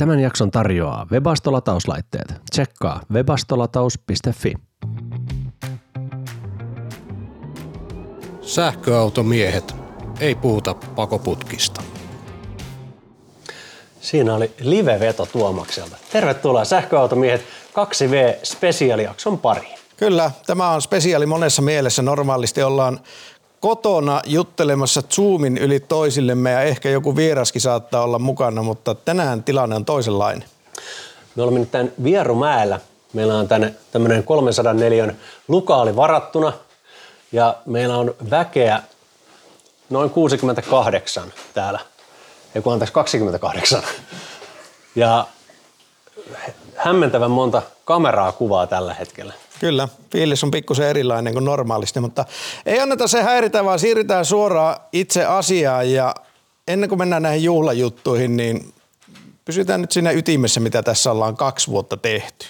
Tämän jakson tarjoaa Webasto-latauslaitteet. Tsekkaa webastolataus.fi. Sähköautomiehet, ei puhuta pakoputkista. Siinä oli live-veto Tuomakselta. Tervetuloa Sähköautomiehet 2V spesiaalijakson pariin. Kyllä, tämä on spesiaali monessa mielessä. Normaalisti ollaan kotona juttelemassa Zoomin yli toisillemme ja ehkä joku vieraskin saattaa olla mukana, mutta tänään tilanne on toisenlainen. Me olemme nyt tämän Vierumäellä. Meillä on tänne tämmöinen 304 lukaali varattuna ja meillä on väkeä noin 68 täällä. Ei kun anteeksi 28. Ja hämmentävän monta kameraa kuvaa tällä hetkellä. Kyllä, fiilis on pikkusen erilainen kuin normaalisti, mutta ei anneta se häiritä, vaan siirrytään suoraan itse asiaan ja ennen kuin mennään näihin juhlajuttuihin, niin pysytään nyt siinä ytimessä, mitä tässä ollaan kaksi vuotta tehty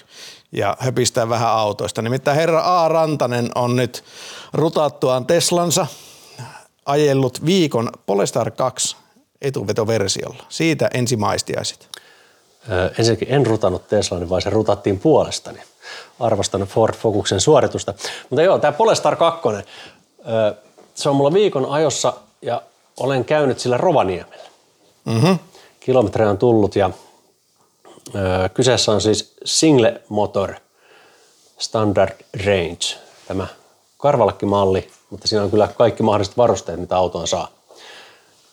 ja höpistää vähän autoista. Nimittäin herra A. Rantanen on nyt rutattuaan Teslansa ajellut viikon Polestar 2 etuvetoversiolla. Siitä ensimaistiaiset. Öö, ensinnäkin en rutannut Teslani, vaan se rutattiin puolestani. Arvostan Ford Focusen suoritusta. Mutta joo, tämä Polestar 2, öö, se on mulla viikon ajossa ja olen käynyt sillä Rovaniemellä. Mm-hmm. Kilometrejä on tullut ja kyseessä on siis single motor standard range, tämä karvalakkimalli, mutta siinä on kyllä kaikki mahdolliset varusteet, mitä autoon saa.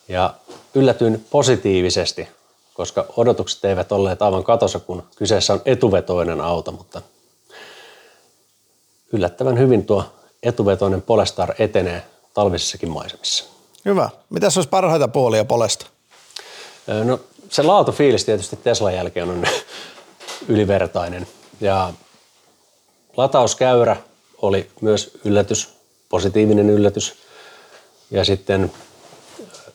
Ja yllätyin positiivisesti, koska odotukset eivät olleet aivan katossa, kun kyseessä on etuvetoinen auto, mutta yllättävän hyvin tuo etuvetoinen Polestar etenee talvisissakin maisemissa. Hyvä. Mitäs olisi parhaita puolia Polesta? No se laatufiilis tietysti Teslan jälkeen on ylivertainen ja latauskäyrä oli myös yllätys, positiivinen yllätys. Ja sitten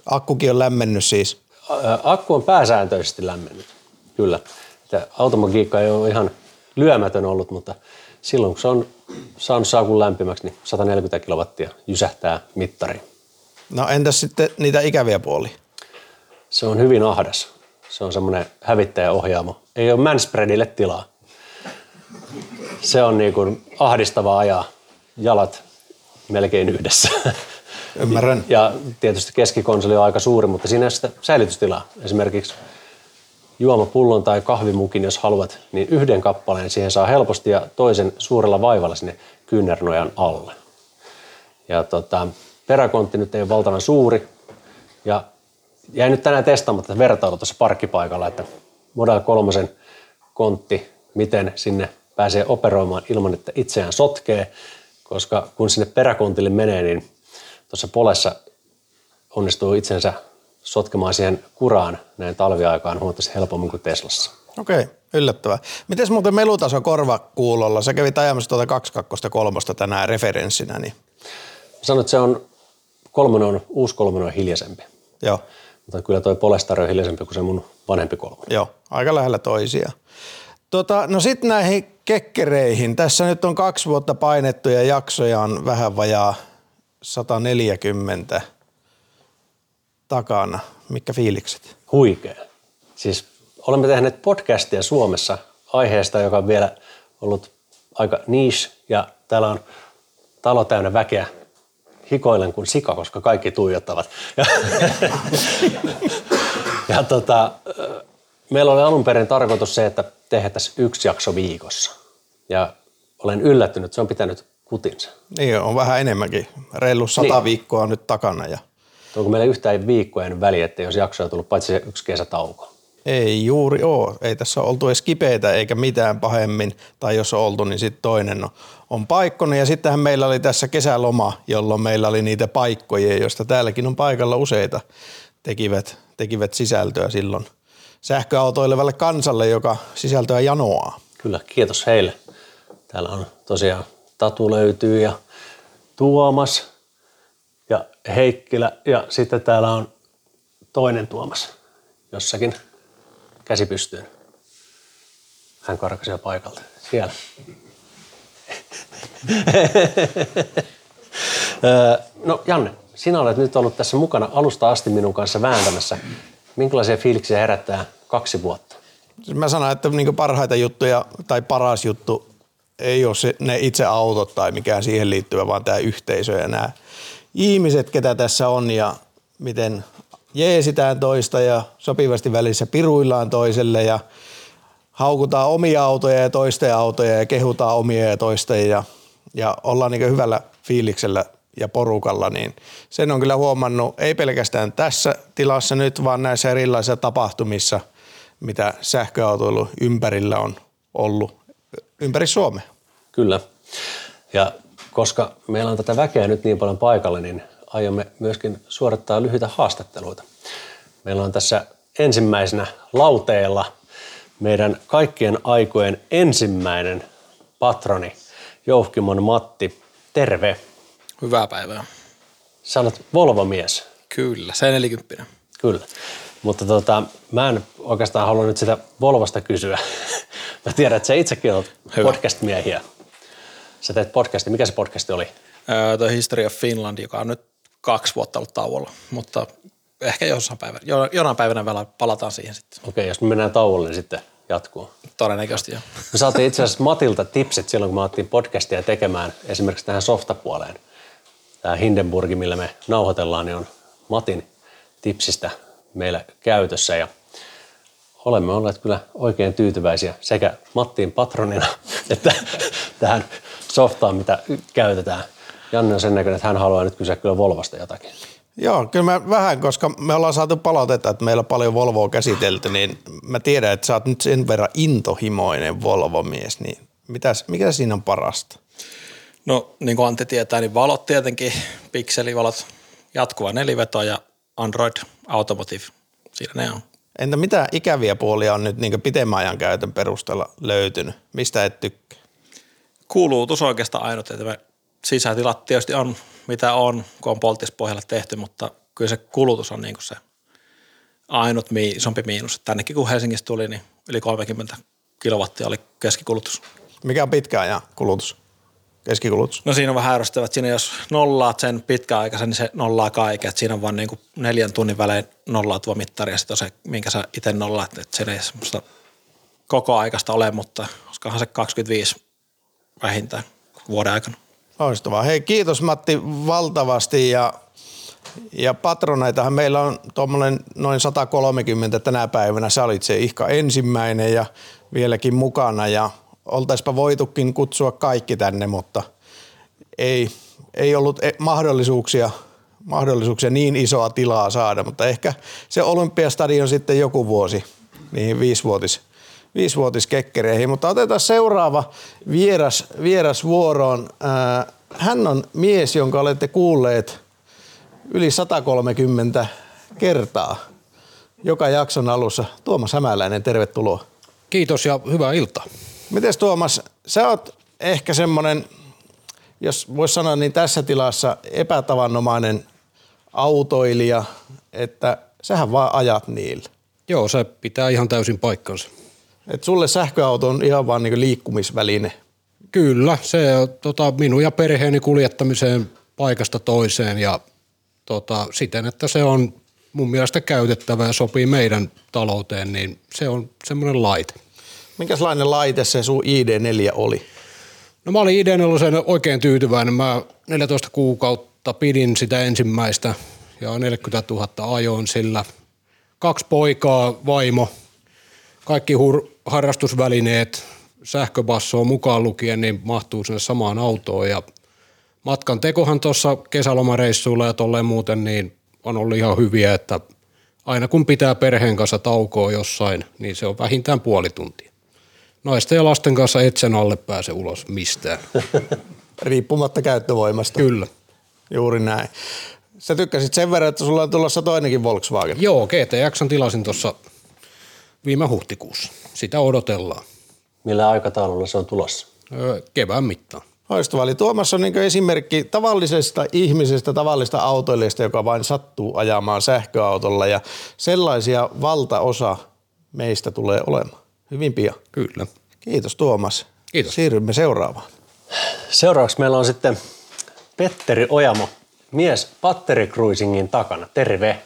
Akkukin on lämmennyt siis. Akku on pääsääntöisesti lämmennyt, kyllä. Että automagiikka ei ole ihan lyömätön ollut, mutta silloin kun se on saanut saakun lämpimäksi, niin 140 kilowattia jysähtää mittariin. No entäs sitten niitä ikäviä puolia? Se on hyvin ahdas. Se on semmoinen hävittäjäohjaamo. Ei ole manspreadille tilaa. Se on niin kuin ahdistava ajaa jalat melkein yhdessä. Ymmärrän. Ja tietysti keskikonsoli on aika suuri, mutta siinä ei sitä säilytystilaa. Esimerkiksi juomapullon tai kahvimukin, jos haluat, niin yhden kappaleen siihen saa helposti ja toisen suurella vaivalla sinne kyynärnojan alle. Ja tota, peräkontti nyt ei ole valtavan suuri. Ja jäin nyt tänään testaamatta vertailu tuossa parkkipaikalla, että Model 3 kontti, miten sinne pääsee operoimaan ilman, että itseään sotkee, koska kun sinne peräkontille menee, niin tuossa polessa onnistuu itsensä sotkemaan siihen kuraan näin talviaikaan huomattavasti helpommin kuin Teslassa. Okei, okay, yllättävää. Miten muuten melutaso korvakuulolla? Sä kävit ajamassa tuota 22 tänään referenssinä. Niin... Sanoit, että se on kolmonen on, uusi kolmonen on hiljaisempi. Joo. Mutta kyllä toi Polestar on hiljaisempi kuin se mun vanhempi kolmonen. Joo, aika lähellä toisia. Tota, no sitten näihin kekkereihin. Tässä nyt on kaksi vuotta painettuja jaksoja on vähän vajaa 140 takana. Mikä fiilikset? Huikea. Siis olemme tehneet podcastia Suomessa aiheesta, joka on vielä ollut aika niche ja täällä on talo täynnä väkeä hikoilen kuin sika, koska kaikki tuijottavat. Ja, ja tota, meillä oli alun perin tarkoitus se, että tehtäisiin yksi jakso viikossa. Ja olen yllättynyt, se on pitänyt kutinsa. Niin on vähän enemmänkin. Reilu sata niin. viikkoa nyt takana. Ja... Onko meillä yhtään viikkojen väli, että jos jakso on tullut paitsi se yksi kesätauko? Ei juuri ole. Ei tässä ole oltu edes kipeitä eikä mitään pahemmin. Tai jos on oltu, niin sitten toinen on, on paikkonen. Ja sittenhän meillä oli tässä kesäloma, jolloin meillä oli niitä paikkoja, joista täälläkin on paikalla useita, tekivät, tekivät sisältöä silloin sähköautoilevalle kansalle, joka sisältöä janoaa. Kyllä, kiitos heille. Täällä on tosiaan Tatu löytyy ja Tuomas ja Heikkilä ja sitten täällä on toinen Tuomas jossakin käsi pystyyn. Hän karkasi jo paikalta. Siellä. no Janne, sinä olet nyt ollut tässä mukana alusta asti minun kanssa vääntämässä. Minkälaisia fiiliksiä herättää kaksi vuotta? Mä sanon, että niin parhaita juttuja tai paras juttu ei ole se, ne itse autot tai mikään siihen liittyvä, vaan tämä yhteisö ja nämä ihmiset, ketä tässä on ja miten jeesitään toista ja sopivasti välissä piruillaan toiselle ja haukutaan omia autoja ja toisten autoja ja kehutaan omia ja toisten ja, ja ollaan niin hyvällä fiiliksellä ja porukalla, niin sen on kyllä huomannut ei pelkästään tässä tilassa nyt, vaan näissä erilaisissa tapahtumissa, mitä sähköautoilu ympärillä on ollut ympäri Suomea. Kyllä. Ja koska meillä on tätä väkeä nyt niin paljon paikalla, niin aiomme myöskin suorittaa lyhyitä haastatteluita. Meillä on tässä ensimmäisenä lauteella meidän kaikkien aikojen ensimmäinen patroni, Jouhkimon Matti. Terve. Hyvää päivää. Sä olet Volvo-mies. Kyllä, se 40. Kyllä. Mutta tota, mä en oikeastaan halua nyt sitä Volvosta kysyä. mä tiedän, että sä itsekin olet podcast-miehiä. Sä teet podcastin. Mikä se podcasti oli? Öö, The History of Finland, joka on nyt kaksi vuotta ollut tauolla, mutta ehkä jossain päivänä, jonain päivänä vielä palataan siihen sitten. Okei, okay, jos me mennään tauolle, niin sitten jatkuu. Todennäköisesti joo. Me saatiin itse asiassa Matilta tipsit silloin, kun me otettiin podcastia tekemään esimerkiksi tähän softapuoleen. Tämä Hindenburgi, millä me nauhoitellaan, niin on Matin tipsistä meillä käytössä ja olemme olleet kyllä oikein tyytyväisiä sekä Mattiin patronina että tähän softaan, mitä käytetään. Janne on sen näköinen, että hän haluaa nyt kysyä kyllä Volvosta jotakin. Joo, kyllä mä vähän, koska me ollaan saatu palautetta, että meillä on paljon Volvoa käsitelty, niin mä tiedän, että sä oot nyt sen verran intohimoinen Volvo-mies, niin mitäs, mikä siinä on parasta? No niin kuin Antti tietää, niin valot tietenkin, pikselivalot, jatkuva neliveto ja Android Automotive, siinä ne on. Entä mitä ikäviä puolia on nyt niin pitemmän ajan käytön perusteella löytynyt? Mistä et tykkää? Kulutus oikeastaan ainut, että me sisätilat tietysti on mitä on, kun on polttispohjalla tehty, mutta kyllä se kulutus on niin kuin se ainut isompi miinus. Tännekin kun Helsingissä tuli, niin yli 30 kilowattia oli keskikulutus. Mikä on pitkä ajan kulutus? Keskikulutus? No siinä on vähän ärsyttävät. Siinä jos nollaat sen pitkäaikaisen, niin se nollaa kaiken. Et siinä on vaan niin kuin neljän tunnin välein nollaa tuo mittari ja sitten on se, minkä sä itse nollaat. Että se ei semmoista koko aikaista ole, mutta olisikohan se 25 vähintään vuoden aikana. Loistavaa. Hei, kiitos Matti valtavasti ja, ja patroneitahan meillä on tuommoinen noin 130 tänä päivänä. Sä olit se ihka ensimmäinen ja vieläkin mukana ja oltaispa voitukin kutsua kaikki tänne, mutta ei, ei ollut e, mahdollisuuksia, mahdollisuuksia niin isoa tilaa saada, mutta ehkä se Olympiastadion sitten joku vuosi, niihin viisivuotis viisivuotiskekkereihin. Mutta otetaan seuraava vieras, vieras vuoroon. Äh, hän on mies, jonka olette kuulleet yli 130 kertaa joka jakson alussa. Tuomas Hämäläinen, tervetuloa. Kiitos ja hyvää iltaa. Miten Tuomas, sä oot ehkä semmoinen, jos voisi sanoa niin tässä tilassa epätavanomainen autoilija, että sähän vaan ajat niillä. Joo, se pitää ihan täysin paikkansa. Et sulle sähköauto on ihan vaan niinku liikkumisväline. Kyllä, se on tota, minun ja perheeni kuljettamiseen paikasta toiseen ja tota, siten, että se on mun mielestä käytettävä ja sopii meidän talouteen, niin se on semmoinen laite. Minkälainen laite se sun ID4 oli? No mä olin ID4 oikein tyytyväinen. Mä 14 kuukautta pidin sitä ensimmäistä ja 40 000 ajoin sillä. Kaksi poikaa, vaimo, kaikki hur- harrastusvälineet, sähköbasso mukaan lukien, niin mahtuu sinne samaan autoon ja matkan tekohan tuossa kesälomareissuilla ja tolleen muuten, niin on ollut ihan hyviä, että aina kun pitää perheen kanssa taukoa jossain, niin se on vähintään puoli tuntia. Naisten ja lasten kanssa et sen alle pääse ulos mistään. Riippumatta käyttövoimasta. Kyllä. Juuri näin. Sä tykkäsit sen verran, että sulla on tulossa toinenkin Volkswagen. Joo, GTX tilasin tuossa viime huhtikuussa. Sitä odotellaan. Millä aikataululla se on tulossa? kevään mittaan. Loistavaa. Eli Tuomas on niin esimerkki tavallisesta ihmisestä, tavallista autoilijasta, joka vain sattuu ajamaan sähköautolla ja sellaisia valtaosa meistä tulee olemaan hyvin pian. Kyllä. Kiitos Tuomas. Kiitos. Siirrymme seuraavaan. Seuraavaksi meillä on sitten Petteri Ojamo, mies Patteri Cruisingin takana. Terve.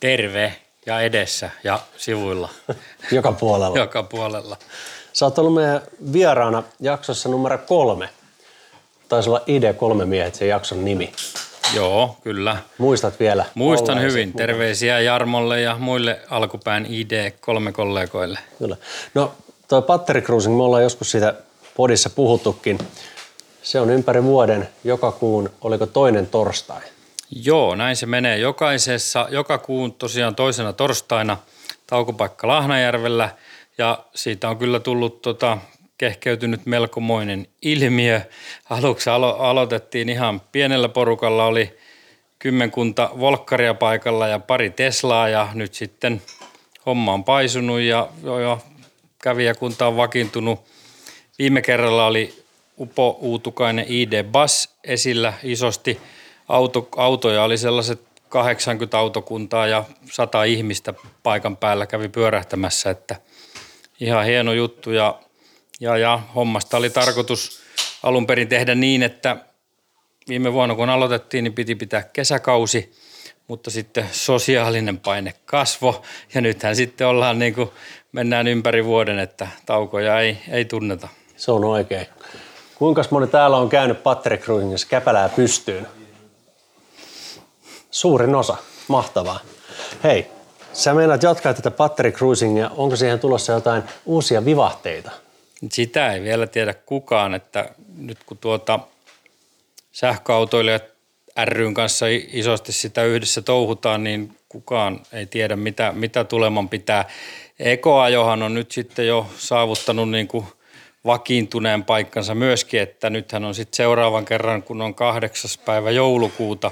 Terve. Ja edessä ja sivuilla Joka puolella. joka puolella. Sä oot ollut meidän vieraana jaksossa numero kolme. Taisi olla ID3 miehet se jakson nimi. Joo, kyllä. Muistat vielä? Muistan hyvin. mukana? Terveisiä Jarmolle ja muille alkupään ID3-kollegoille. Kyllä. No toi Patteri Cruising, me ollaan joskus siitä podissa puhuttukin. Se on ympäri vuoden, joka kuun, oliko toinen torstai? Joo, näin se menee. Jokaisessa, joka kuun tosiaan toisena torstaina taukopaikka Lahnajärvellä ja siitä on kyllä tullut tota, kehkeytynyt melkomoinen ilmiö. Aluksi alo- aloitettiin ihan pienellä porukalla, oli kymmenkunta volkkaria paikalla ja pari Teslaa ja nyt sitten homma on paisunut ja, ja kävijäkunta on vakiintunut. Viime kerralla oli Upo Uutukainen ID Bus esillä isosti. Auto, autoja oli sellaiset 80 autokuntaa ja 100 ihmistä paikan päällä kävi pyörähtämässä, että ihan hieno juttu ja, ja, ja hommasta oli tarkoitus alun perin tehdä niin, että viime vuonna kun aloitettiin, niin piti pitää kesäkausi, mutta sitten sosiaalinen paine kasvo ja nythän sitten ollaan niin kuin, mennään ympäri vuoden, että taukoja ei, ei tunneta. Se on oikein. Kuinka moni täällä on käynyt Patteri Cruisingissa käpälää pystyyn? Suurin osa. Mahtavaa. Hei, sä meinaat jatkaa tätä Patteri Cruisingia. Onko siihen tulossa jotain uusia vivahteita? Sitä ei vielä tiedä kukaan, että nyt kun tuota sähköautoilijat ryn kanssa isosti sitä yhdessä touhutaan, niin kukaan ei tiedä, mitä, mitä tuleman pitää. Ekoajohan on nyt sitten jo saavuttanut niin kuin vakiintuneen paikkansa myöskin, että nythän on sitten seuraavan kerran, kun on kahdeksas päivä joulukuuta,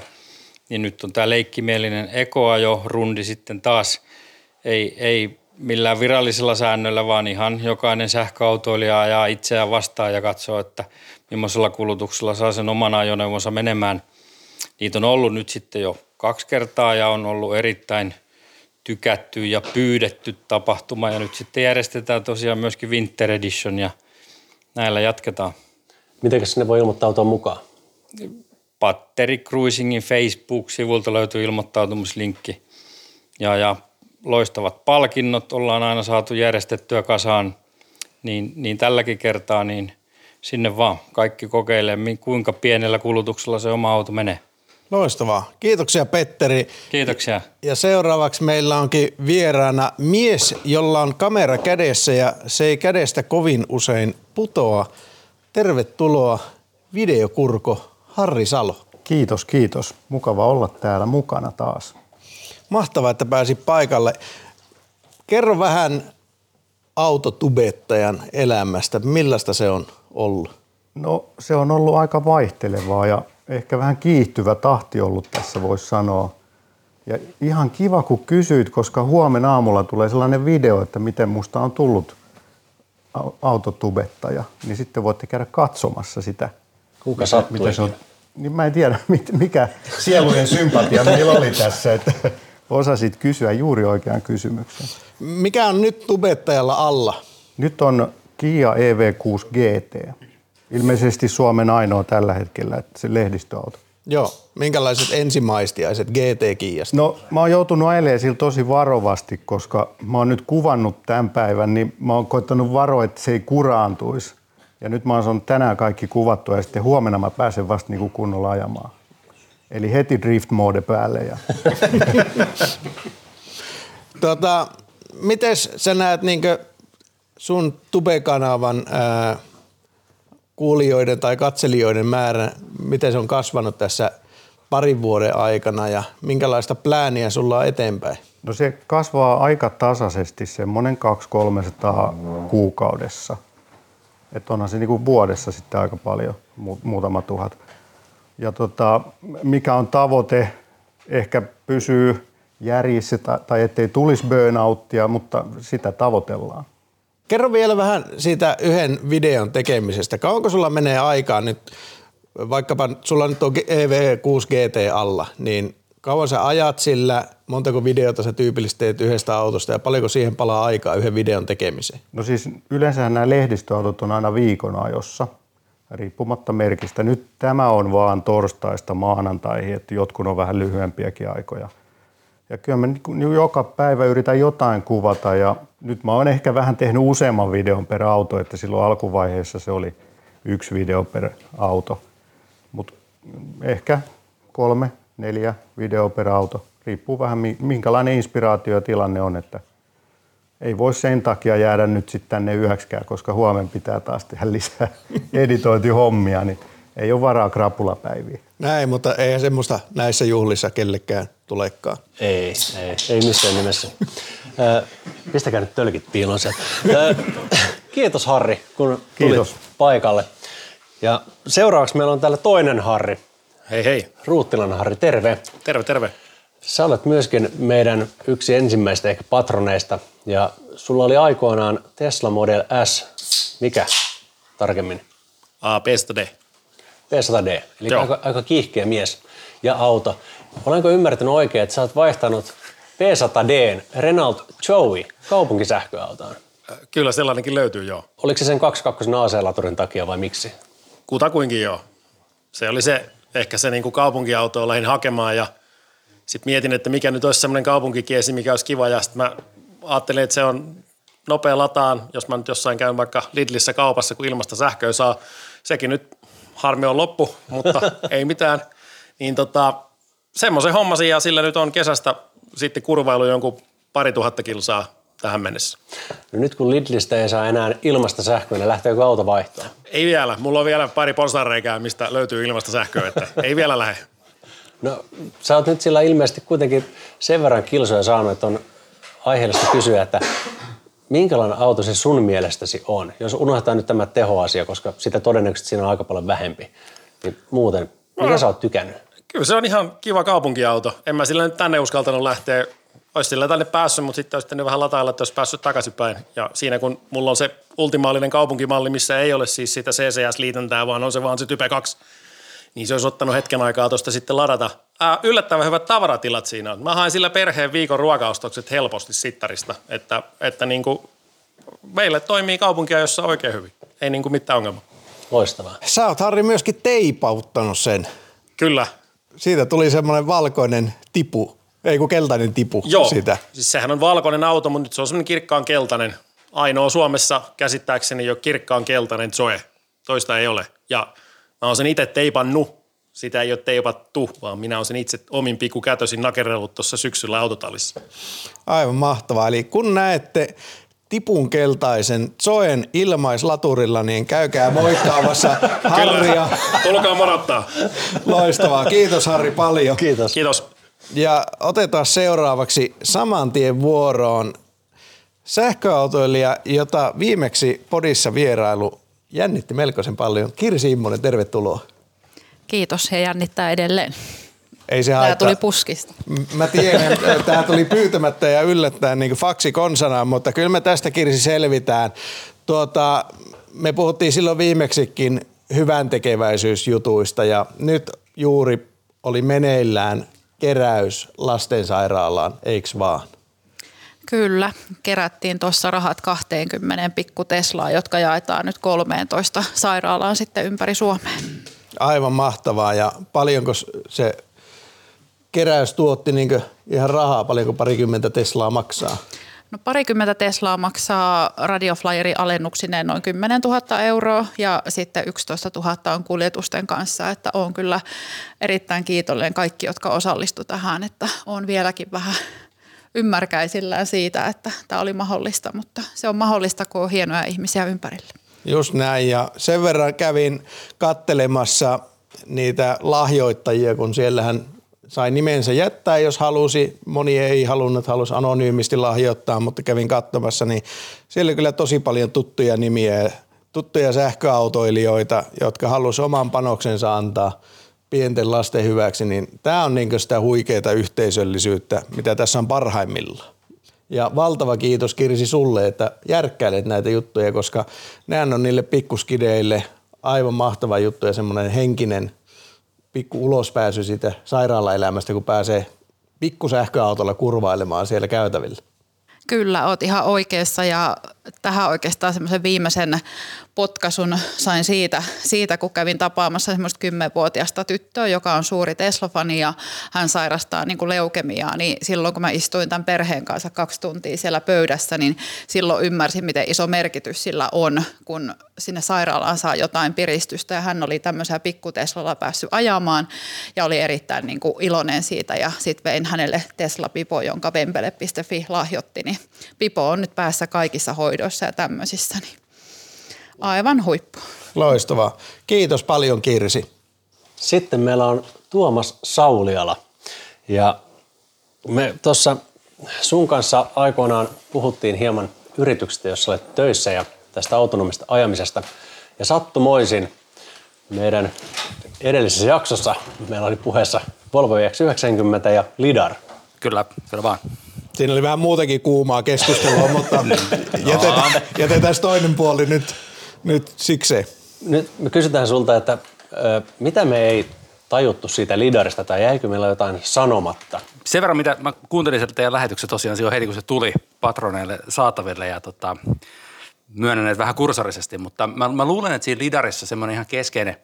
niin nyt on tämä leikkimielinen ekoajo-rundi sitten taas ei, ei millään virallisella säännöllä, vaan ihan jokainen sähköautoilija ajaa itseään vastaan ja katsoo, että millaisella kulutuksella saa sen oman ajoneuvonsa menemään. Niitä on ollut nyt sitten jo kaksi kertaa ja on ollut erittäin tykätty ja pyydetty tapahtuma ja nyt sitten järjestetään tosiaan myöskin Winter Edition ja näillä jatketaan. Miten sinne voi ilmoittautua mukaan? Patteri Cruisingin Facebook-sivulta löytyy ilmoittautumislinkki. Ja, ja loistavat palkinnot ollaan aina saatu järjestettyä kasaan, niin, niin tälläkin kertaa niin sinne vaan kaikki kokeilee, kuinka pienellä kulutuksella se oma auto menee. Loistavaa. Kiitoksia Petteri. Kiitoksia. Ja seuraavaksi meillä onkin vieraana mies, jolla on kamera kädessä ja se ei kädestä kovin usein putoa. Tervetuloa videokurko Harri Salo. Kiitos, kiitos. Mukava olla täällä mukana taas. Mahtavaa, että pääsi paikalle. Kerro vähän autotubettajan elämästä. Millaista se on ollut? No se on ollut aika vaihtelevaa ja ehkä vähän kiihtyvä tahti ollut tässä voisi sanoa. Ja ihan kiva kun kysyit, koska huomenna aamulla tulee sellainen video, että miten musta on tullut au- autotubettaja. Niin sitten voitte käydä katsomassa sitä. Kuka mitä, sattui mitä se on. Niin mä en tiedä, mit- mikä sielujen sympatia meillä oli tässä, että osasit kysyä juuri oikean kysymyksen. Mikä on nyt tubettajalla alla? Nyt on Kia EV6 GT. Ilmeisesti Suomen ainoa tällä hetkellä, että se lehdistöauto. Joo, minkälaiset ensimaistiaiset GT-kiasta? No mä oon joutunut ajelemaan sillä tosi varovasti, koska mä oon nyt kuvannut tämän päivän, niin mä oon koittanut varoa, että se ei kuraantuisi. Ja nyt mä oon saanut tänään kaikki kuvattua ja sitten huomenna mä pääsen vasta niin kuin kunnolla ajamaan. Eli heti drift mode päälle. Ja... Tota, mites sä näet niinkö sun tubekanavan ää, kuulijoiden tai katselijoiden määrä, miten se on kasvanut tässä parin vuoden aikana ja minkälaista plääniä sulla on eteenpäin? No se kasvaa aika tasaisesti, semmoinen 200-300 kuukaudessa. Että onhan se niinku vuodessa sitten aika paljon, mu- muutama tuhat. Ja tota, mikä on tavoite, ehkä pysyy järjissä tai, tai ettei tulisi burnouttia, mutta sitä tavoitellaan. Kerro vielä vähän siitä yhden videon tekemisestä. Kauanko sulla menee aikaa nyt, vaikkapa sulla nyt on EV6 GT alla, niin kauan sä ajat sillä, montako videota sä tyypillisesti teet yhdestä autosta ja paljonko siihen palaa aikaa yhden videon tekemiseen? No siis yleensä nämä lehdistöautot on aina viikon ajossa, riippumatta merkistä. Nyt tämä on vaan torstaista maanantaihin, että jotkut on vähän lyhyempiäkin aikoja. Ja kyllä mä niin joka päivä yritän jotain kuvata ja nyt mä oon ehkä vähän tehnyt useamman videon per auto, että silloin alkuvaiheessa se oli yksi video per auto. Mutta ehkä kolme, neljä video per auto. Riippuu vähän minkälainen inspiraatiotilanne on, että ei voi sen takia jäädä nyt sitten tänne yöksikään, koska huomenna pitää taas tehdä lisää editointihommia, niin ei ole varaa krapulapäiviä. Näin, mutta ei semmoista näissä juhlissa kellekään tulekaan. Ei, ei, ei missään nimessä. Pistäkää nyt tölkit piiloon sieltä. Kiitos Harri, kun Kiitos. tulit paikalle. Ja seuraavaksi meillä on täällä toinen Harri. Hei hei. Ruuttilan Harri, terve. Terve, terve. Sä olet myöskin meidän yksi ensimmäistä ehkä patroneista ja sulla oli aikoinaan Tesla Model S. Mikä tarkemmin? A, P100D. P100D, eli aika, aika kiihkeä mies ja auto. Olenko ymmärtänyt oikein, että sä oot vaihtanut P100D Renault Joey kaupunkisähköautoon? Kyllä sellainenkin löytyy, joo. Oliko se sen 22 AC-laturin takia vai miksi? Kutakuinkin joo. Se oli se, ehkä se niin kuin kaupunkiauto lähin hakemaan ja sitten mietin, että mikä nyt olisi semmoinen kaupunkikiesi, mikä olisi kiva ja sitten mä ajattelin, että se on nopea lataan, jos mä nyt jossain käyn vaikka Lidlissä kaupassa, kun ilmasta sähköä saa. Sekin nyt harmi on loppu, mutta ei mitään. Niin tota, semmoisen hommasin ja sillä nyt on kesästä sitten kurvailu jonkun pari tuhatta kilsaa tähän mennessä. No nyt kun Lidlistä ei saa enää ilmasta sähköä, niin lähteekö auto vaihtoon? Ei vielä. Mulla on vielä pari porsareikää, mistä löytyy ilmasta sähköä, että ei vielä lähde. No sä oot nyt sillä ilmeisesti kuitenkin sen verran kilsoja saanut, että on aiheellista kysyä, että minkälainen auto se sun mielestäsi on? Jos unohdetaan nyt tämä tehoasia, koska sitä todennäköisesti siinä on aika paljon vähempi, niin muuten, mitä no. sä oot tykännyt? Kyllä se on ihan kiva kaupunkiauto. En mä sillä nyt tänne uskaltanut lähteä. Olisi sillä tänne päässyt, mutta sitten olisi vähän latailla, että olisi päässyt takaisinpäin. Ja siinä kun mulla on se ultimaalinen kaupunkimalli, missä ei ole siis sitä CCS-liitäntää, vaan on se vaan se Type 2, niin se olisi ottanut hetken aikaa tuosta sitten ladata. Ää, yllättävän hyvät tavaratilat siinä on. Mä hain sillä perheen viikon ruokaostokset helposti sittarista, että, että niin kuin meille toimii kaupunkia, jossa oikein hyvin. Ei niin kuin mitään ongelmaa. Loistavaa. Sä oot Harri myöskin teipauttanut sen. Kyllä. Siitä tuli semmoinen valkoinen tipu, ei kun keltainen tipu Joo, siitä. siis sehän on valkoinen auto, mutta nyt se on semmoinen kirkkaan keltainen. Ainoa Suomessa käsittääkseni jo kirkkaan keltainen Zoe. Toista ei ole. Ja Mä oon sen itse teipannut. Sitä ei ole teipattu, vaan minä oon sen itse omin pikkukätösin nakerellut tuossa syksyllä autotallissa. Aivan mahtavaa. Eli kun näette tipun keltaisen Zoen ilmaislaturilla, niin käykää moikkaamassa Harria. Tulkaa morottaa. Loistavaa. Kiitos Harri paljon. Kiitos. Kiitos. Ja otetaan seuraavaksi saman tien vuoroon sähköautoilija, jota viimeksi podissa vierailu jännitti melkoisen paljon. Kirsi Immonen, tervetuloa. Kiitos ja jännittää edelleen. Ei se Tämä haittaa. tuli puskista. Mä tiedän, tämä tuli pyytämättä ja yllättäen niin faksi konsanaan, mutta kyllä me tästä Kirsi selvitään. Tuota, me puhuttiin silloin viimeksikin hyvän tekeväisyysjutuista ja nyt juuri oli meneillään keräys lastensairaalaan, eikö vaan? Kyllä, kerättiin tuossa rahat 20 pikku Teslaa, jotka jaetaan nyt 13 sairaalaan sitten ympäri Suomea. Aivan mahtavaa ja paljonko se keräys tuotti niin ihan rahaa, paljonko parikymmentä Teslaa maksaa? No parikymmentä Teslaa maksaa radioflyeri alennuksineen noin 10 000 euroa ja sitten 11 000 on kuljetusten kanssa, että on kyllä erittäin kiitollinen kaikki, jotka osallistu tähän, että on vieläkin vähän ymmärkäisillään siitä, että tämä oli mahdollista, mutta se on mahdollista, kun on hienoja ihmisiä ympärillä. Just näin ja sen verran kävin kattelemassa niitä lahjoittajia, kun siellähän sai nimensä jättää, jos halusi. Moni ei halunnut, halusi anonyymisti lahjoittaa, mutta kävin katsomassa, niin siellä kyllä tosi paljon tuttuja nimiä, tuttuja sähköautoilijoita, jotka halusivat oman panoksensa antaa – pienten lasten hyväksi, niin tämä on niin sitä huikeaa yhteisöllisyyttä, mitä tässä on parhaimmillaan. Ja valtava kiitos Kirsi sulle, että järkkäilet näitä juttuja, koska nämä on niille pikkuskideille aivan mahtava juttu ja semmoinen henkinen pikku ulospääsy siitä sairaalaelämästä, kun pääsee pikkusähköautolla kurvailemaan siellä käytävillä. Kyllä, oot ihan oikeassa ja tähän oikeastaan semmoisen viimeisen potkasun sain siitä, siitä kun kävin tapaamassa semmoista kymmenvuotiaasta tyttöä, joka on suuri Tesla-fani ja hän sairastaa niin kuin leukemiaa, niin silloin kun mä istuin tämän perheen kanssa kaksi tuntia siellä pöydässä, niin silloin ymmärsin, miten iso merkitys sillä on, kun sinne sairaalaan saa jotain piristystä. Ja hän oli tämmöisellä pikku Teslalla päässyt ajamaan ja oli erittäin niin kuin iloinen siitä. Ja sitten vein hänelle Tesla-pipo, jonka vempele.fi lahjoitti, niin pipo on nyt päässä kaikissa hoidoissa ja tämmöisissä, niin aivan huippu. Loistavaa. Kiitos paljon Kirsi. Sitten meillä on Tuomas Sauliala. Ja me tuossa sun kanssa aikoinaan puhuttiin hieman yrityksestä, jossa olet töissä ja tästä autonomista ajamisesta. Ja sattumoisin meidän edellisessä jaksossa meillä oli puheessa Volvo X90 ja Lidar. Kyllä, kyllä vaan. Siinä oli vähän muutakin kuumaa keskustelua, mutta jätetään, jätetään toinen puoli nyt, nyt sikseen. Nyt me kysytään sulta, että ö, mitä me ei tajuttu siitä lidarista tai jäikö meillä jotain sanomatta? Sen verran, mitä mä kuuntelin sieltä teidän lähetyksen tosiaan silloin heti, kun se tuli patroneille saataville ja tota, myönnän, että vähän kursorisesti, mutta mä, mä luulen, että siinä lidarissa semmoinen ihan keskeinen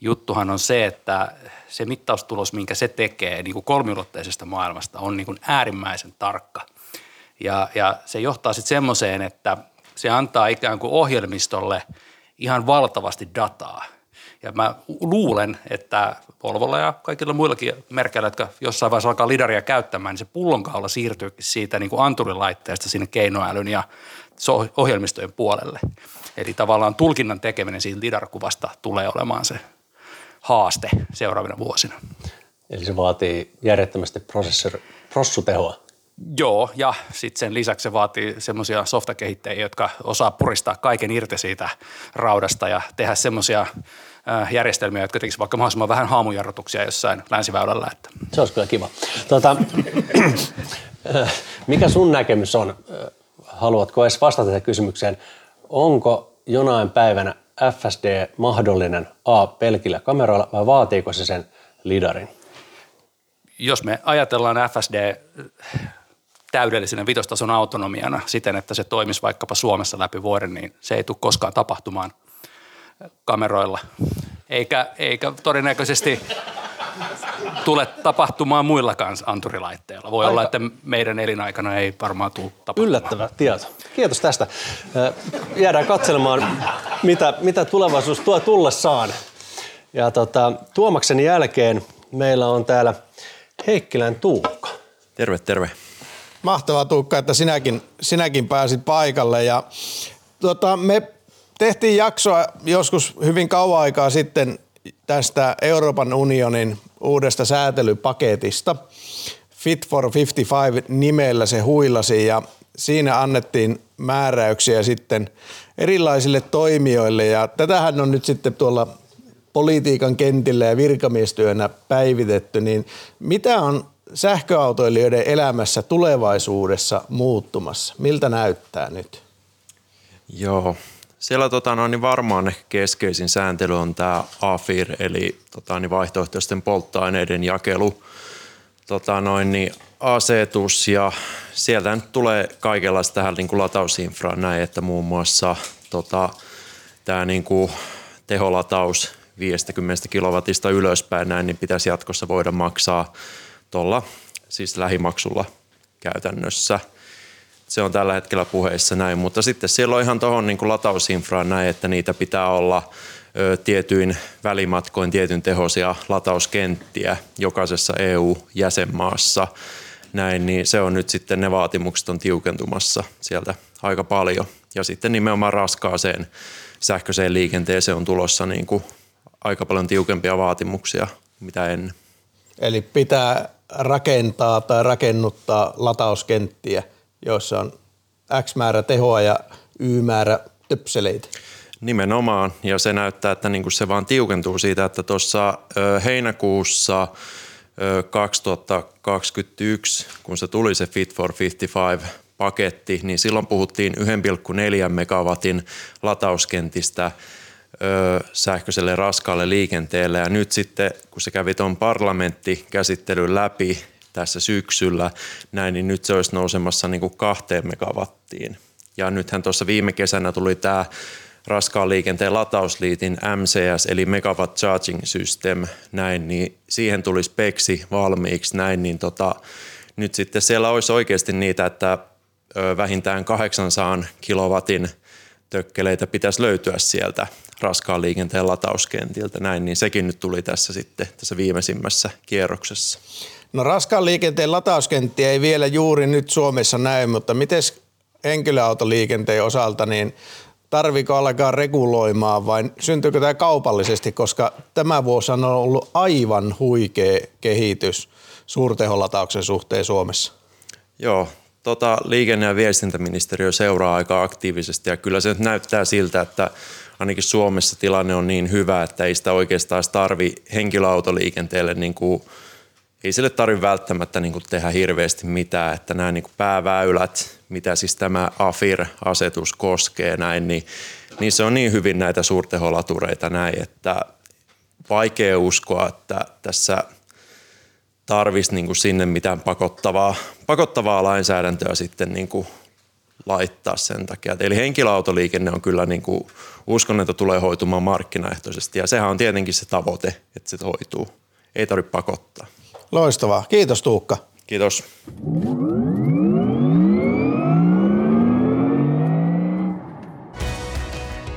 juttuhan on se, että se mittaustulos, minkä se tekee niin kuin kolmiulotteisesta maailmasta, on niin kuin äärimmäisen tarkka. Ja, ja se johtaa sitten semmoiseen, että se antaa ikään kuin ohjelmistolle ihan valtavasti dataa. Ja mä luulen, että Volvolla ja kaikilla muillakin merkeillä, jotka jossain vaiheessa alkaa lidaria käyttämään, niin se pullonkaula siirtyy siitä niin kuin anturilaitteesta sinne keinoälyn ja ohjelmistojen puolelle. Eli tavallaan tulkinnan tekeminen siitä lidarkuvasta tulee olemaan se haaste seuraavina vuosina. Eli se vaatii järjettömästi prossutehoa. Joo, ja sitten sen lisäksi se vaatii semmoisia softakehittäjiä, jotka osaa puristaa kaiken irti siitä raudasta ja tehdä semmoisia järjestelmiä, jotka tekisivät vaikka mahdollisimman vähän haamujarrutuksia jossain länsiväylällä. Että. Se olisi kyllä kiva. Tuota, mikä sun näkemys on? Haluatko edes vastata tähän kysymykseen? Onko jonain päivänä FSD mahdollinen A pelkillä kameroilla vai vaatiiko se sen lidarin? Jos me ajatellaan FSD täydellisenä vitostason autonomiana siten, että se toimisi vaikkapa Suomessa läpi vuoden, niin se ei tule koskaan tapahtumaan kameroilla. Eikä, eikä todennäköisesti tule tapahtumaan muillakaan anturilaitteilla. Voi Aika. olla, että meidän elinaikana ei varmaan tule tapahtumaan. Yllättävä tieto. Kiitos tästä. Jäädään katselemaan, mitä, mitä tulevaisuus tuo tullessaan. Ja tota, Tuomaksen jälkeen meillä on täällä Heikkilän Tuukka. Terve, terve. Mahtavaa Tuukka, että sinäkin, sinäkin pääsit paikalle. Ja, tota, me tehtiin jaksoa joskus hyvin kauan aikaa sitten tästä Euroopan unionin uudesta säätelypaketista. Fit for 55 nimellä se huilasi ja siinä annettiin määräyksiä sitten erilaisille toimijoille ja tätähän on nyt sitten tuolla politiikan kentillä ja virkamiestyönä päivitetty, niin mitä on sähköautoilijoiden elämässä tulevaisuudessa muuttumassa? Miltä näyttää nyt? Joo, siellä tota, no, niin varmaan ehkä keskeisin sääntely on tämä AFIR, eli tota, niin vaihtoehtoisten polttoaineiden jakelu tota, noin, niin asetus ja sieltä nyt tulee kaikenlaista tähän niin kuin latausinfraan näin, että muun muassa tota, tämä niin kuin teholataus 50 kilowattista ylöspäin näin, niin pitäisi jatkossa voida maksaa tuolla siis lähimaksulla käytännössä – se on tällä hetkellä puheissa näin, mutta sitten siellä on ihan tuohon niin latausinfraan näin, että niitä pitää olla tietyin välimatkoin tietyn tehoisia latauskenttiä jokaisessa EU-jäsenmaassa. Näin, niin se on nyt sitten ne vaatimukset on tiukentumassa sieltä aika paljon. Ja sitten nimenomaan raskaaseen sähköiseen liikenteeseen on tulossa niin kuin aika paljon tiukempia vaatimuksia mitä ennen. Eli pitää rakentaa tai rakennuttaa latauskenttiä – joissa on X määrä tehoa ja Y määrä töpseleitä. Nimenomaan, ja se näyttää, että niinku se vaan tiukentuu siitä, että tuossa heinäkuussa 2021, kun se tuli se Fit for 55 paketti, niin silloin puhuttiin 1,4 megawatin latauskentistä sähköiselle raskaalle liikenteelle. Ja nyt sitten, kun se kävi tuon parlamenttikäsittelyn läpi, tässä syksyllä, näin, niin nyt se olisi nousemassa niin kuin kahteen megawattiin Ja nythän tuossa viime kesänä tuli tämä raskaan liikenteen latausliitin MCS eli Megawatt Charging System, näin, niin siihen tuli speksi valmiiksi näin, niin tota, nyt sitten siellä olisi oikeasti niitä, että vähintään 800 kilowatin tökkeleitä pitäisi löytyä sieltä raskaan liikenteen latauskentiltä näin, niin sekin nyt tuli tässä sitten tässä viimeisimmässä kierroksessa. No raskaan liikenteen latauskenttiä ei vielä juuri nyt Suomessa näy, mutta miten henkilöautoliikenteen osalta, niin tarviko alkaa reguloimaan vai syntyykö tämä kaupallisesti, koska tämä vuosi on ollut aivan huikea kehitys suurteholatauksen suhteen Suomessa? Joo, tota, liikenne- ja viestintäministeriö seuraa aika aktiivisesti ja kyllä se nyt näyttää siltä, että ainakin Suomessa tilanne on niin hyvä, että ei sitä oikeastaan tarvi henkilöautoliikenteelle niin kuin, ei sille tarvitse välttämättä niin kuin tehdä hirveästi mitään, että nämä niin kuin pääväylät, mitä siis tämä AFIR-asetus koskee näin, niin, niin se on niin hyvin näitä suurteholatureita näin, että vaikea uskoa, että tässä tarvisi niin sinne mitään pakottavaa, pakottavaa lainsäädäntöä sitten niin kuin laittaa sen takia. Eli henkilöautoliikenne on kyllä, niin kuin, uskon, että tulee hoitumaan markkinaehtoisesti ja sehän on tietenkin se tavoite, että se hoituu. Ei tarvitse pakottaa. Loistavaa. Kiitos Tuukka. Kiitos.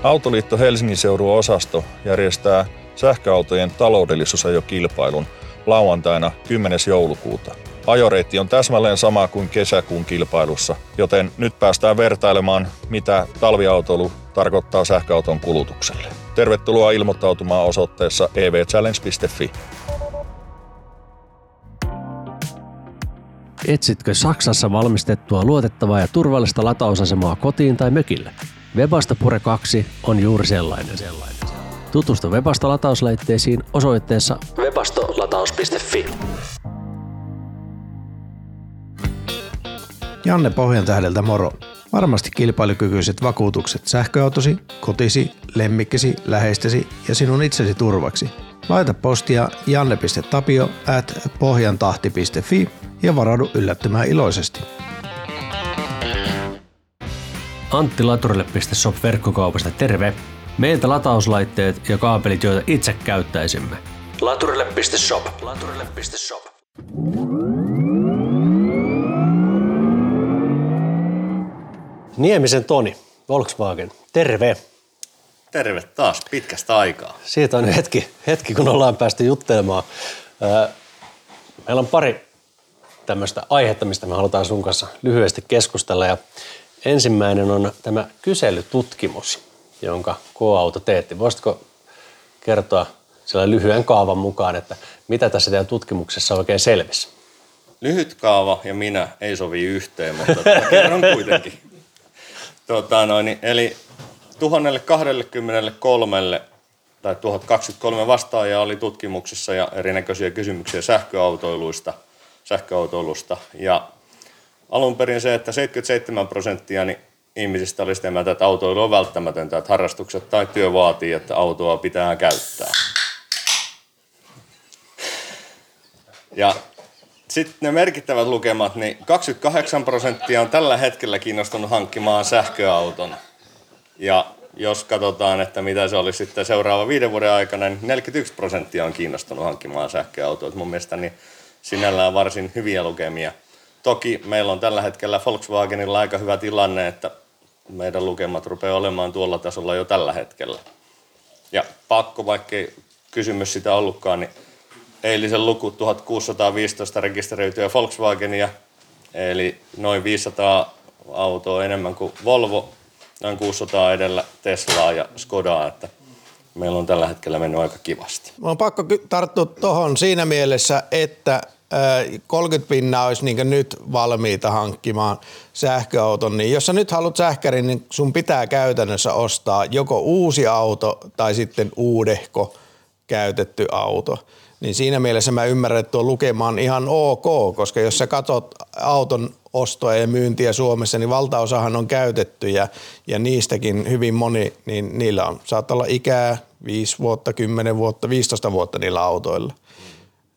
Autoliitto Helsingin seudun osasto järjestää sähköautojen taloudellisuusajokilpailun lauantaina 10. joulukuuta. Ajoreitti on täsmälleen sama kuin kesäkuun kilpailussa, joten nyt päästään vertailemaan, mitä talviautoilu tarkoittaa sähköauton kulutukselle. Tervetuloa ilmoittautumaan osoitteessa evchallenge.fi. Etsitkö Saksassa valmistettua luotettavaa ja turvallista latausasemaa kotiin tai mökille? Webasto Pure 2 on juuri sellainen. sellainen. Tutustu Webasto latauslaitteisiin osoitteessa webastolataus.fi. Janne Pohjantähdeltä moro. Varmasti kilpailukykyiset vakuutukset sähköautosi, kotisi, lemmikkisi, läheistesi ja sinun itsesi turvaksi. Laita postia janne.tapio at pohjantahti.fi ja varaudu yllättymään iloisesti. Antti Laturille.shop verkkokaupasta terve! Meiltä latauslaitteet ja kaapelit, joita itse käyttäisimme. Laturille.shop. Laturille.shop. Niemisen Toni, Volkswagen, terve. Terve taas, pitkästä aikaa. Siitä on hetki, hetki kun ollaan päästy juttelemaan. Meillä on pari tämmöistä aihetta, mistä me halutaan sun kanssa lyhyesti keskustella. Ja ensimmäinen on tämä kyselytutkimus, jonka K-auto teetti. Voisitko kertoa sillä lyhyen kaavan mukaan, että mitä tässä teidän tutkimuksessa oikein selvisi? Lyhyt kaava ja minä ei sovi yhteen, mutta kerron kuitenkin. Tota noin, eli 1023 tai 1023 vastaajaa oli tutkimuksessa ja erinäköisiä kysymyksiä sähköautoiluista, sähköautoilusta. Ja alun perin se, että 77 prosenttia niin ihmisistä oli sitä mieltä, että autoilu on välttämätöntä, että harrastukset tai työ vaatii, että autoa pitää käyttää. Ja sitten ne merkittävät lukemat, niin 28 prosenttia on tällä hetkellä kiinnostunut hankkimaan sähköauton. Ja jos katsotaan, että mitä se olisi sitten seuraava viiden vuoden aikana, niin 41 prosenttia on kiinnostunut hankkimaan sähköautoa. Mun mielestä niin sinällään varsin hyviä lukemia. Toki meillä on tällä hetkellä Volkswagenilla aika hyvä tilanne, että meidän lukemat rupeaa olemaan tuolla tasolla jo tällä hetkellä. Ja pakko, vaikkei kysymys sitä ollutkaan, niin eilisen luku 1615 rekisteröityä Volkswagenia, eli noin 500 autoa enemmän kuin Volvo, noin 600 edellä Teslaa ja Skodaa, että meillä on tällä hetkellä mennyt aika kivasti. Mä on pakko tarttua tuohon siinä mielessä, että 30 pinnaa olisi niin nyt valmiita hankkimaan sähköauton, niin jos sä nyt haluat sähkärin, niin sun pitää käytännössä ostaa joko uusi auto tai sitten uudehko käytetty auto niin siinä mielessä mä ymmärrän, että tuo lukema on ihan ok, koska jos sä katsot auton ostoa ja myyntiä Suomessa, niin valtaosahan on käytetty ja, ja niistäkin hyvin moni, niin niillä on, saattaa olla ikää 5 vuotta, 10 vuotta, 15 vuotta niillä autoilla.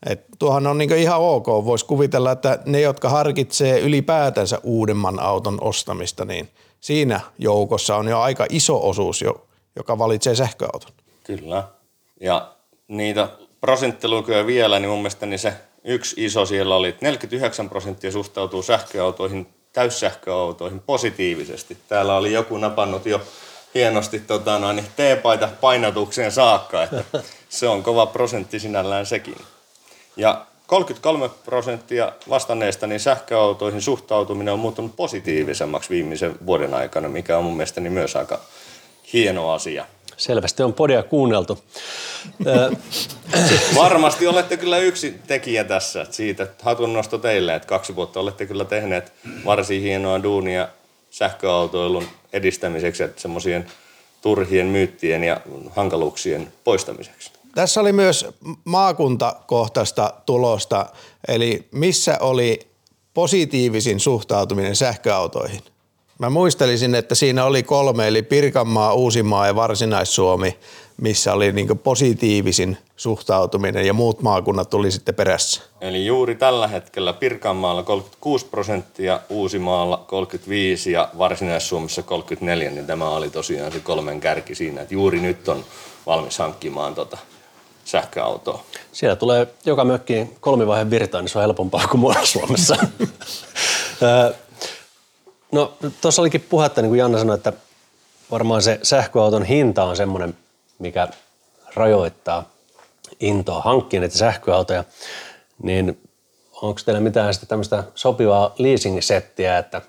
Et tuohan on niinku ihan ok. Voisi kuvitella, että ne, jotka harkitsee ylipäätänsä uudemman auton ostamista, niin siinä joukossa on jo aika iso osuus, jo, joka valitsee sähköauton. Kyllä. Ja niitä prosenttilukuja vielä, niin mun mielestä niin se yksi iso siellä oli, että 49 prosenttia suhtautuu sähköautoihin, täyssähköautoihin positiivisesti. Täällä oli joku napannut jo hienosti tota, noin, T-paita painotukseen saakka, että se on kova prosentti sinällään sekin. Ja 33 prosenttia vastanneista niin sähköautoihin suhtautuminen on muuttunut positiivisemmaksi viimeisen vuoden aikana, mikä on mun mielestäni myös aika hieno asia. Selvästi on podia kuunneltu. Varmasti olette kyllä yksi tekijä tässä. Että siitä hatunnosto teille, että kaksi vuotta olette kyllä tehneet varsin hienoa duunia sähköautoilun edistämiseksi, että semmoisien turhien myyttien ja hankaluuksien poistamiseksi. Tässä oli myös maakuntakohtaista tulosta, eli missä oli positiivisin suhtautuminen sähköautoihin. Mä muistelisin, että siinä oli kolme, eli Pirkanmaa, Uusimaa ja Varsinais-Suomi, missä oli niin positiivisin suhtautuminen ja muut maakunnat tuli sitten perässä. Eli juuri tällä hetkellä Pirkanmaalla 36 prosenttia, Uusimaalla 35 ja Varsinais-Suomessa 34, niin tämä oli tosiaan se kolmen kärki siinä, että juuri nyt on valmis hankkimaan tota sähköautoa. Siellä tulee joka mökkiin kolmivaiheen virtaan, niin se on helpompaa kuin muualla Suomessa. no tuossa olikin puhetta, niin kuin Janna sanoi, että varmaan se sähköauton hinta on semmoinen, mikä rajoittaa intoa hankkia näitä sähköautoja, niin onko teillä mitään sitä tämmöistä sopivaa leasing-settiä, että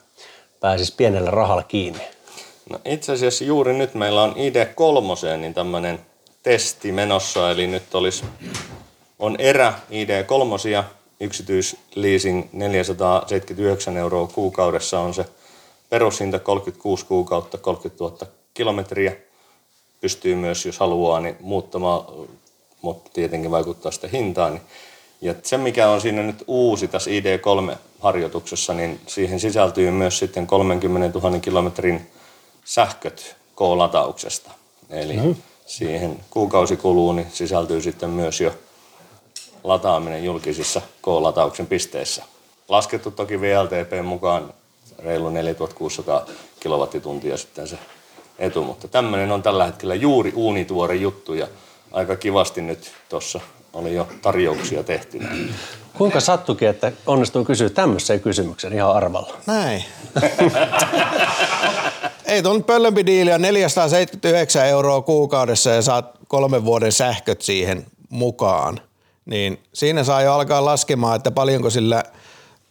pääsisi pienellä rahalla kiinni? No itse asiassa juuri nyt meillä on ID3, niin tämmöinen testi menossa, eli nyt olisi, on erä ID3, yksityisleasing 479 euroa kuukaudessa on se perushinta 36 kuukautta, 30 000 kilometriä. Pystyy myös, jos haluaa, niin muuttamaan, mutta tietenkin vaikuttaa sitä hintaan. Niin- ja se, mikä on siinä nyt uusi tässä ID3-harjoituksessa, niin siihen sisältyy myös sitten 30 000 kilometrin sähköt K-latauksesta. Eli mm-hmm siihen kuukausikuluun niin sisältyy sitten myös jo lataaminen julkisissa K-latauksen pisteissä. Laskettu toki VLTP mukaan reilu 4600 kilowattituntia sitten se etu, mutta tämmöinen on tällä hetkellä juuri uunituore juttu ja aika kivasti nyt tuossa oli jo tarjouksia tehty. Kuinka sattukin, että onnistuu kysyä tämmöisen kysymyksen ihan arvalla? Näin. Ei tuon pöllömpi diili on 479 euroa kuukaudessa ja saat kolmen vuoden sähköt siihen mukaan. Niin siinä saa jo alkaa laskemaan, että paljonko sillä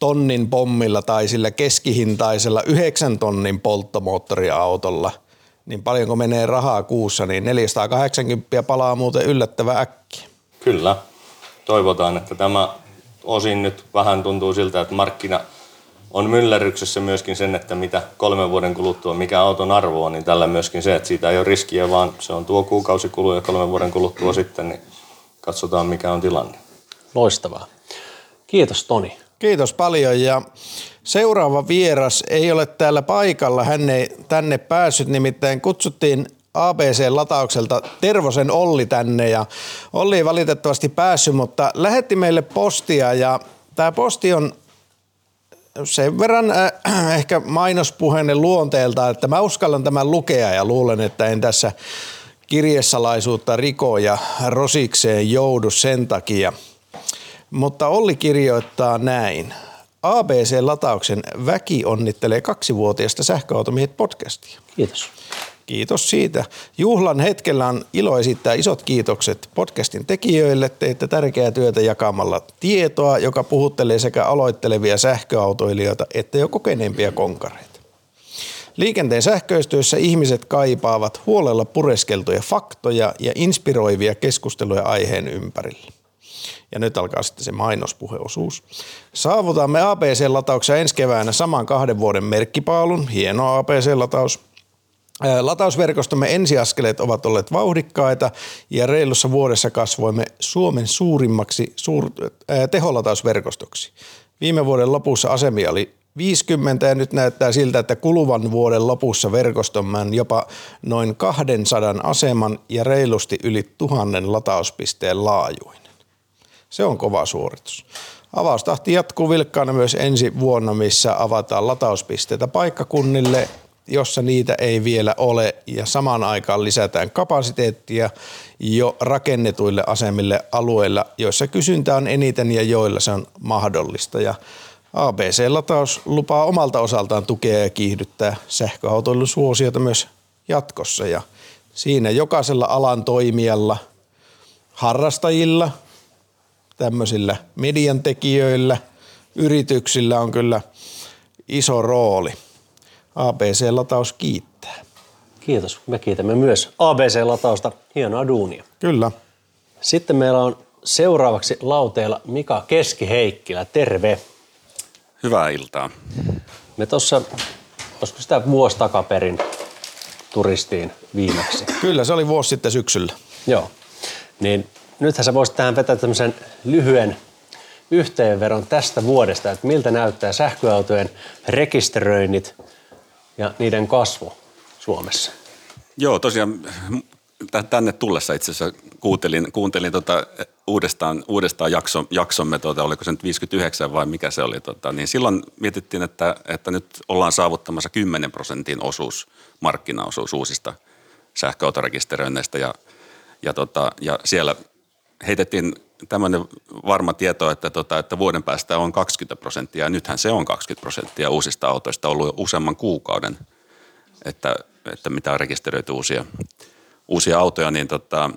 tonnin pommilla tai sillä keskihintaisella 9 tonnin polttomoottoriautolla, niin paljonko menee rahaa kuussa, niin 480 palaa muuten yllättävän äkkiä. Kyllä. Toivotaan, että tämä osin nyt vähän tuntuu siltä, että markkina on myllerryksessä myöskin sen, että mitä kolmen vuoden kuluttua, mikä auton arvo on, niin tällä myöskin se, että siitä ei ole riskiä, vaan se on tuo kuukausikulu ja kolmen vuoden kuluttua sitten, niin katsotaan mikä on tilanne. Loistavaa. Kiitos Toni. Kiitos paljon ja seuraava vieras ei ole täällä paikalla. Hän ei tänne päässyt, nimittäin kutsuttiin ABC-lataukselta Tervosen Olli tänne ja Olli ei valitettavasti päässyt, mutta lähetti meille postia ja tämä posti on sen verran äh, ehkä mainospuheinen luonteelta, että mä uskallan tämän lukea ja luulen, että en tässä kirjesalaisuutta riko ja rosikseen joudu sen takia. Mutta Olli kirjoittaa näin. ABC-latauksen väki onnittelee kaksivuotiaista sähköautomiehet podcastia. Kiitos. Kiitos siitä. Juhlan hetkellä on ilo esittää isot kiitokset podcastin tekijöille. Teitte tärkeää työtä jakamalla tietoa, joka puhuttelee sekä aloittelevia sähköautoilijoita että jo kokeneempia konkareita. Liikenteen sähköistyössä ihmiset kaipaavat huolella pureskeltuja faktoja ja inspiroivia keskusteluja aiheen ympärillä. Ja nyt alkaa sitten se mainospuheosuus. Saavutamme ABC-latauksia ensi keväänä saman kahden vuoden merkkipaalun. Hieno ABC-lataus – Latausverkostomme ensiaskeleet ovat olleet vauhdikkaita ja reilussa vuodessa kasvoimme Suomen suurimmaksi suur, teholatausverkostoksi. Viime vuoden lopussa asemia oli 50 ja nyt näyttää siltä, että kuluvan vuoden lopussa verkostomme on jopa noin 200 aseman ja reilusti yli tuhannen latauspisteen laajuinen. Se on kova suoritus. Avaustahti jatkuu vilkkaana myös ensi vuonna, missä avataan latauspisteitä paikkakunnille jossa niitä ei vielä ole ja samaan aikaan lisätään kapasiteettia jo rakennetuille asemille alueilla, joissa kysyntä on eniten ja joilla se on mahdollista. Ja ABC-lataus lupaa omalta osaltaan tukea ja kiihdyttää sähköautoilun suosiota myös jatkossa ja siinä jokaisella alan toimijalla, harrastajilla, tämmöisillä median tekijöillä, yrityksillä on kyllä iso rooli. ABC-lataus kiittää. Kiitos. Me kiitämme myös ABC-latausta. Hienoa duunia. Kyllä. Sitten meillä on seuraavaksi lauteella Mika Keski-Heikkilä. Terve. Hyvää iltaa. Me tuossa, olisiko sitä vuosi takaperin turistiin viimeksi? Kyllä, se oli vuosi sitten syksyllä. Joo. Niin nythän sä voisit tähän vetää tämmöisen lyhyen yhteenveron tästä vuodesta, että miltä näyttää sähköautojen rekisteröinnit ja niiden kasvu Suomessa. Joo, tosiaan tänne tullessa itse asiassa kuuntelin, kuuntelin tota uudestaan, uudestaan jakso, jaksomme, tota, oliko se nyt 59 vai mikä se oli, tota, niin silloin mietittiin, että, että nyt ollaan saavuttamassa 10 prosentin osuus, markkinaosuus uusista sähköautorekisteröinneistä ja, ja, tota, ja siellä heitettiin tämmöinen varma tieto, että, tota, että vuoden päästä on 20 prosenttia. Nythän se on 20 prosenttia uusista autoista ollut useamman kuukauden, että, että mitä on rekisteröity uusia, uusia autoja, niin tota,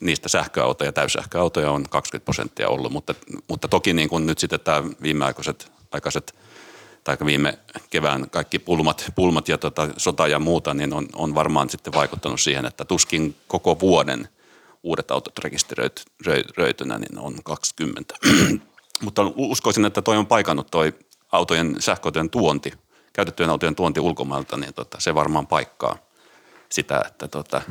niistä sähköautoja, täyssähköautoja on 20 prosenttia ollut, mutta, mutta toki niin kuin nyt sitten tämä viimeaikaiset aikaiset, tai viime kevään kaikki pulmat, pulmat ja tota, sota ja muuta, niin on, on varmaan sitten vaikuttanut siihen, että tuskin koko vuoden uudet autot rekisteröitynä, niin on 20. mutta uskoisin, että toi on paikannut toi autojen, sähköautojen tuonti, käytettyjen autojen tuonti ulkomailta, niin tota, se varmaan paikkaa sitä, että tota,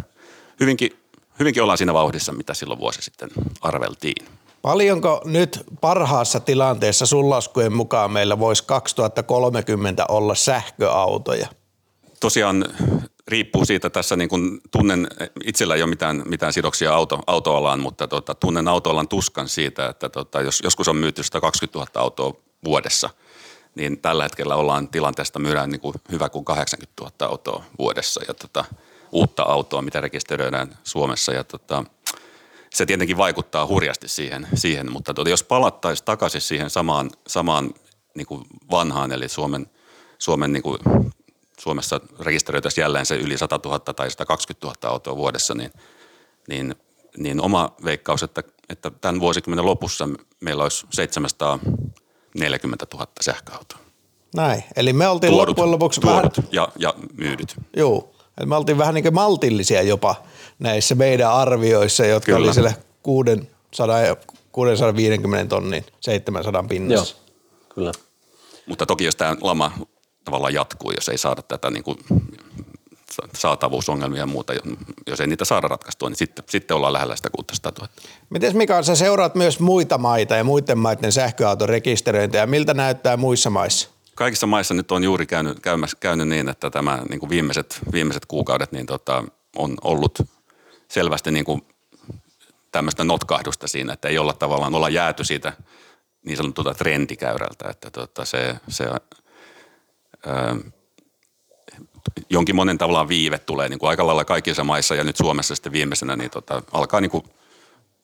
hyvinkin hyvinkin ollaan siinä vauhdissa, mitä silloin vuosi sitten arveltiin. Paljonko nyt parhaassa tilanteessa sun laskujen mukaan meillä voisi 2030 olla sähköautoja? Tosiaan riippuu siitä tässä niin kuin tunnen, itsellä ei ole mitään, mitään sidoksia auto, autoalaan, mutta tota, tunnen autoalan tuskan siitä, että tota, jos joskus on myyty 120 000 autoa vuodessa, niin tällä hetkellä ollaan tilanteesta myydään niin kuin hyvä kuin 80 000 autoa vuodessa. Ja tota, uutta autoa, mitä rekisteröidään Suomessa. Ja tota, se tietenkin vaikuttaa hurjasti siihen, siihen mutta tota, jos palattaisiin takaisin siihen samaan, samaan niin kuin vanhaan, eli Suomen, Suomen niin kuin, Suomessa rekisteröitäisiin jälleen se yli 100 000 tai 120 000 autoa vuodessa, niin, niin, niin oma veikkaus, että, että tämän vuosikymmenen lopussa meillä olisi 740 000 sähköautoa. Näin, eli me oltiin tuodut, loppujen lopuksi tuodut vähän... ja, ja myydyt. Joo, et me oltiin vähän niin kuin maltillisia jopa näissä meidän arvioissa, jotka Kyllä. oli siellä 600, 650 tonnin 700 pinnassa. Joo. Kyllä. Mutta toki jos tämä lama tavallaan jatkuu, jos ei saada tätä niin kuin saatavuusongelmia ja muuta, jos ei niitä saada ratkaistua, niin sitten, sitten ollaan lähellä sitä 600 000. Miten Mika, sä seuraat myös muita maita ja muiden maiden sähköautorekisteröintiä. Miltä näyttää muissa maissa? kaikissa maissa nyt on juuri käynyt, käymässä, käynyt niin, että tämä niin kuin viimeiset, viimeiset kuukaudet niin tota, on ollut selvästi niin kuin tämmöistä notkahdusta siinä, että ei olla tavallaan, olla jääty siitä niin sanotulta trendikäyrältä, että tota, se, se jonkin monen tavallaan viive tulee niin kuin aika lailla kaikissa maissa ja nyt Suomessa sitten viimeisenä niin tota, alkaa niin kuin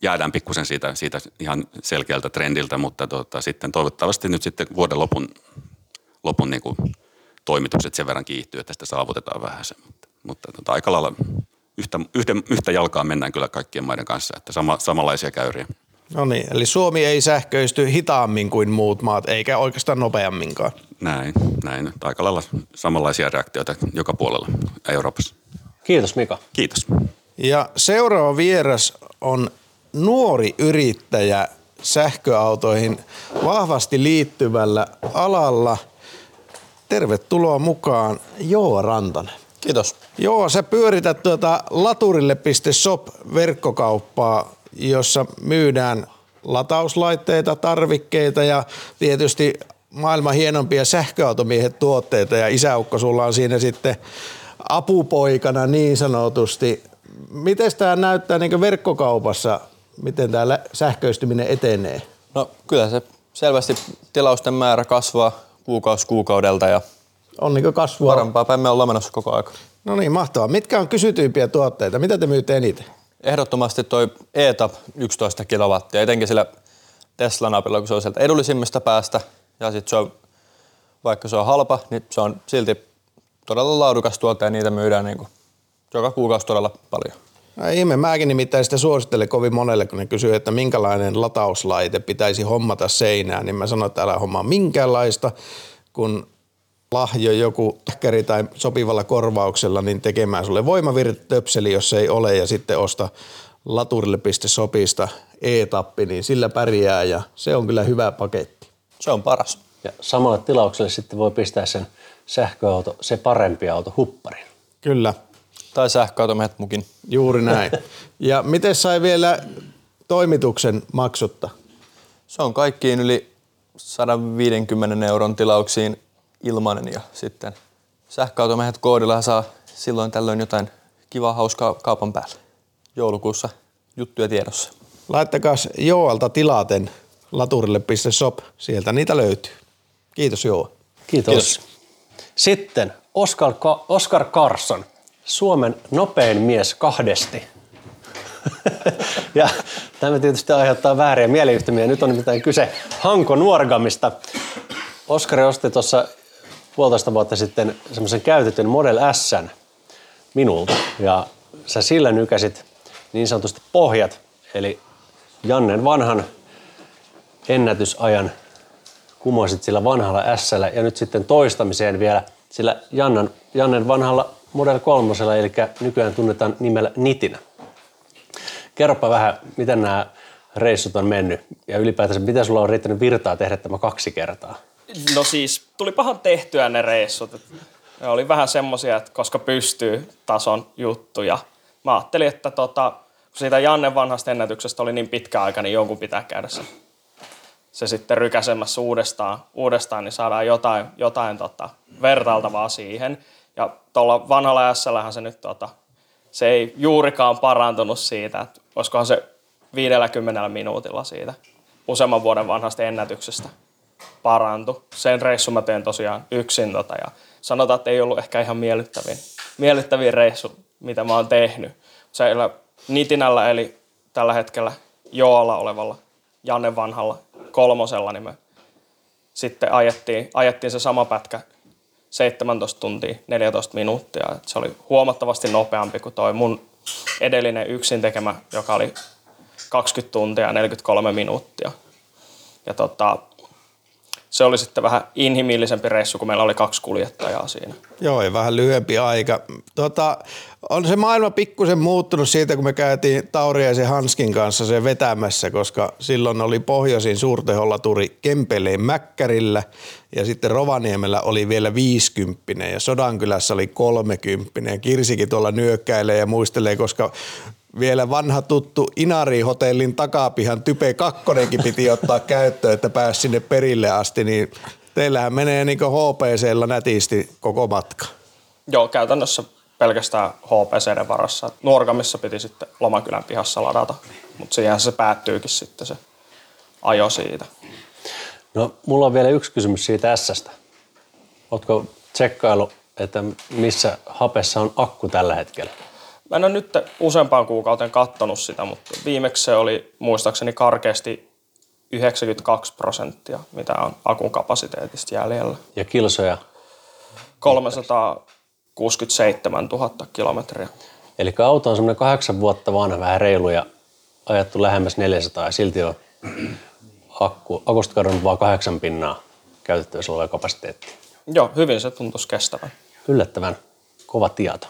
jäädään pikkusen siitä, siitä ihan selkeältä trendiltä, mutta tota, sitten toivottavasti nyt sitten vuoden lopun lopun niin kuin toimitukset sen verran kiihtyy, että sitä saavutetaan vähän se. Mutta, mutta tota, aika lailla yhtä, yhtä, yhtä jalkaa mennään kyllä kaikkien maiden kanssa, että sama, samanlaisia käyriä. No niin, eli Suomi ei sähköisty hitaammin kuin muut maat, eikä oikeastaan nopeamminkaan. Näin, näin. Aika lailla samanlaisia reaktioita joka puolella Euroopassa. Kiitos Mika. Kiitos. Ja seuraava vieras on nuori yrittäjä sähköautoihin vahvasti liittyvällä alalla – Tervetuloa mukaan Joo Rantanen. Kiitos. Joo, sä pyörität tuota laturille.shop-verkkokauppaa, jossa myydään latauslaitteita, tarvikkeita ja tietysti maailman hienompia sähköautomiehet tuotteita ja isäukko sulla on siinä sitten apupoikana niin sanotusti. Miten tämä näyttää niin verkkokaupassa, miten tämä sähköistyminen etenee? No kyllä se selvästi tilausten määrä kasvaa kuukausi kuukaudelta ja on niin kasvua. Parempaa päin me ollaan menossa koko aika. No niin, mahtavaa. Mitkä on kysytyimpiä tuotteita? Mitä te myytte eniten? Ehdottomasti toi ETAP 11 kilowattia, etenkin sillä Tesla-napilla, kun se on sieltä edullisimmista päästä. Ja sitten se on, vaikka se on halpa, niin se on silti todella laadukas tuote ja niitä myydään niin kuin joka kuukausi todella paljon. No ihme, mäkin nimittäin sitä suosittelen kovin monelle, kun ne kysyy, että minkälainen latauslaite pitäisi hommata seinään, niin mä sanon, että älä hommaa minkäänlaista, kun lahjo joku takkeri tai sopivalla korvauksella niin tekemään sulle voimavirtatöpseli, jos ei ole, ja sitten osta laturille.sopista e-tappi, niin sillä pärjää ja se on kyllä hyvä paketti. Se on paras. Ja samalla tilaukselle sitten voi pistää sen sähköauto, se parempi auto hupparin. Kyllä. Tai sähköautomehet mukin. Juuri näin. Ja miten sai vielä toimituksen maksutta? Se on kaikkiin yli 150 euron tilauksiin ilmainen ja sitten sähköautomehet koodilla saa silloin tällöin jotain kivaa hauskaa kaupan päälle. Joulukuussa juttuja tiedossa. Laittakaa Joalta tilaten laturille.shop, sieltä niitä löytyy. Kiitos Joo. Kiitos. Kiitos. Sitten Oscar, Ka- Oscar Carson, Suomen nopein mies kahdesti. ja tämä tietysti aiheuttaa vääriä mieliyhtymiä. Nyt on nimittäin kyse Hanko Nuorgamista. Oskari osti tuossa puolitoista vuotta sitten semmoisen käytetyn Model S minulta. Ja sä sillä nykäsit niin sanotusti pohjat, eli Jannen vanhan ennätysajan kumoisit sillä vanhalla s ja nyt sitten toistamiseen vielä sillä Jannan, Jannen vanhalla Model 3, eli nykyään tunnetaan nimellä Nitinä. Kerropa vähän, miten nämä reissut on mennyt ja ylipäätänsä miten sulla on riittänyt virtaa tehdä tämä kaksi kertaa? No siis tuli pahan tehtyä ne reissut. Ne oli vähän semmosia, että koska pystyy tason juttuja. Mä ajattelin, että tota, kun siitä Janne vanhasta ennätyksestä oli niin pitkä aika, niin jonkun pitää käydä se, se sitten rykäsemässä uudestaan, uudestaan niin saadaan jotain, jotain tota, vertailtavaa siihen. Ja tuolla vanhalla s se nyt tota, se ei juurikaan parantunut siitä, että olisikohan se 50 minuutilla siitä useamman vuoden vanhasta ennätyksestä parantu. Sen reissun mä teen tosiaan yksin tota, ja sanotaan, että ei ollut ehkä ihan miellyttävin, miellyttävin reissu, mitä mä oon tehnyt. Siellä Nitinällä eli tällä hetkellä Joolla olevalla Janne vanhalla kolmosella, niin me sitten ajettiin, ajettiin se sama pätkä 17 tuntia, 14 minuuttia. Et se oli huomattavasti nopeampi kuin toi mun edellinen yksin tekemä, joka oli 20 tuntia ja 43 minuuttia. Ja tota, se oli sitten vähän inhimillisempi reissu, kun meillä oli kaksi kuljettajaa siinä. Joo, ja vähän lyhyempi aika. Tota, on se maailma pikkusen muuttunut siitä, kun me käytiin Tauriaisen Hanskin kanssa se vetämässä, koska silloin oli pohjoisin suurtehollaturi Kempeleen Mäkkärillä ja sitten Rovaniemellä oli vielä 50 ja Sodankylässä oli 30 ja Kirsikin tuolla nyökkäilee ja muistelee, koska vielä vanha tuttu Inari-hotellin takapihan Type 2 piti ottaa käyttöön, että pääsi sinne perille asti, niin teillähän menee niin HPCllä nätisti koko matka. Joo, käytännössä pelkästään HPCiden varassa. Nuorgamissa piti sitten Lomakylän pihassa ladata, mutta siihen se päättyykin sitten se ajo siitä. No, mulla on vielä yksi kysymys siitä S-stä. Ootko tsekkailu, että missä hapessa on akku tällä hetkellä? Mä en ole nyt useampaan kuukauteen kattonut sitä, mutta viimeksi se oli muistaakseni karkeasti 92 prosenttia, mitä on akun kapasiteetista jäljellä. Ja kilsoja? 367 000 kilometriä. Eli auto on semmoinen kahdeksan vuotta vanha, vähän reilu ja ajattu lähemmäs 400 ja silti on akku, akusta kadonnut vain kahdeksan pinnaa käytettävissä oleva kapasiteetti. Joo, hyvin se tuntuisi kestävän. Yllättävän kova tieto.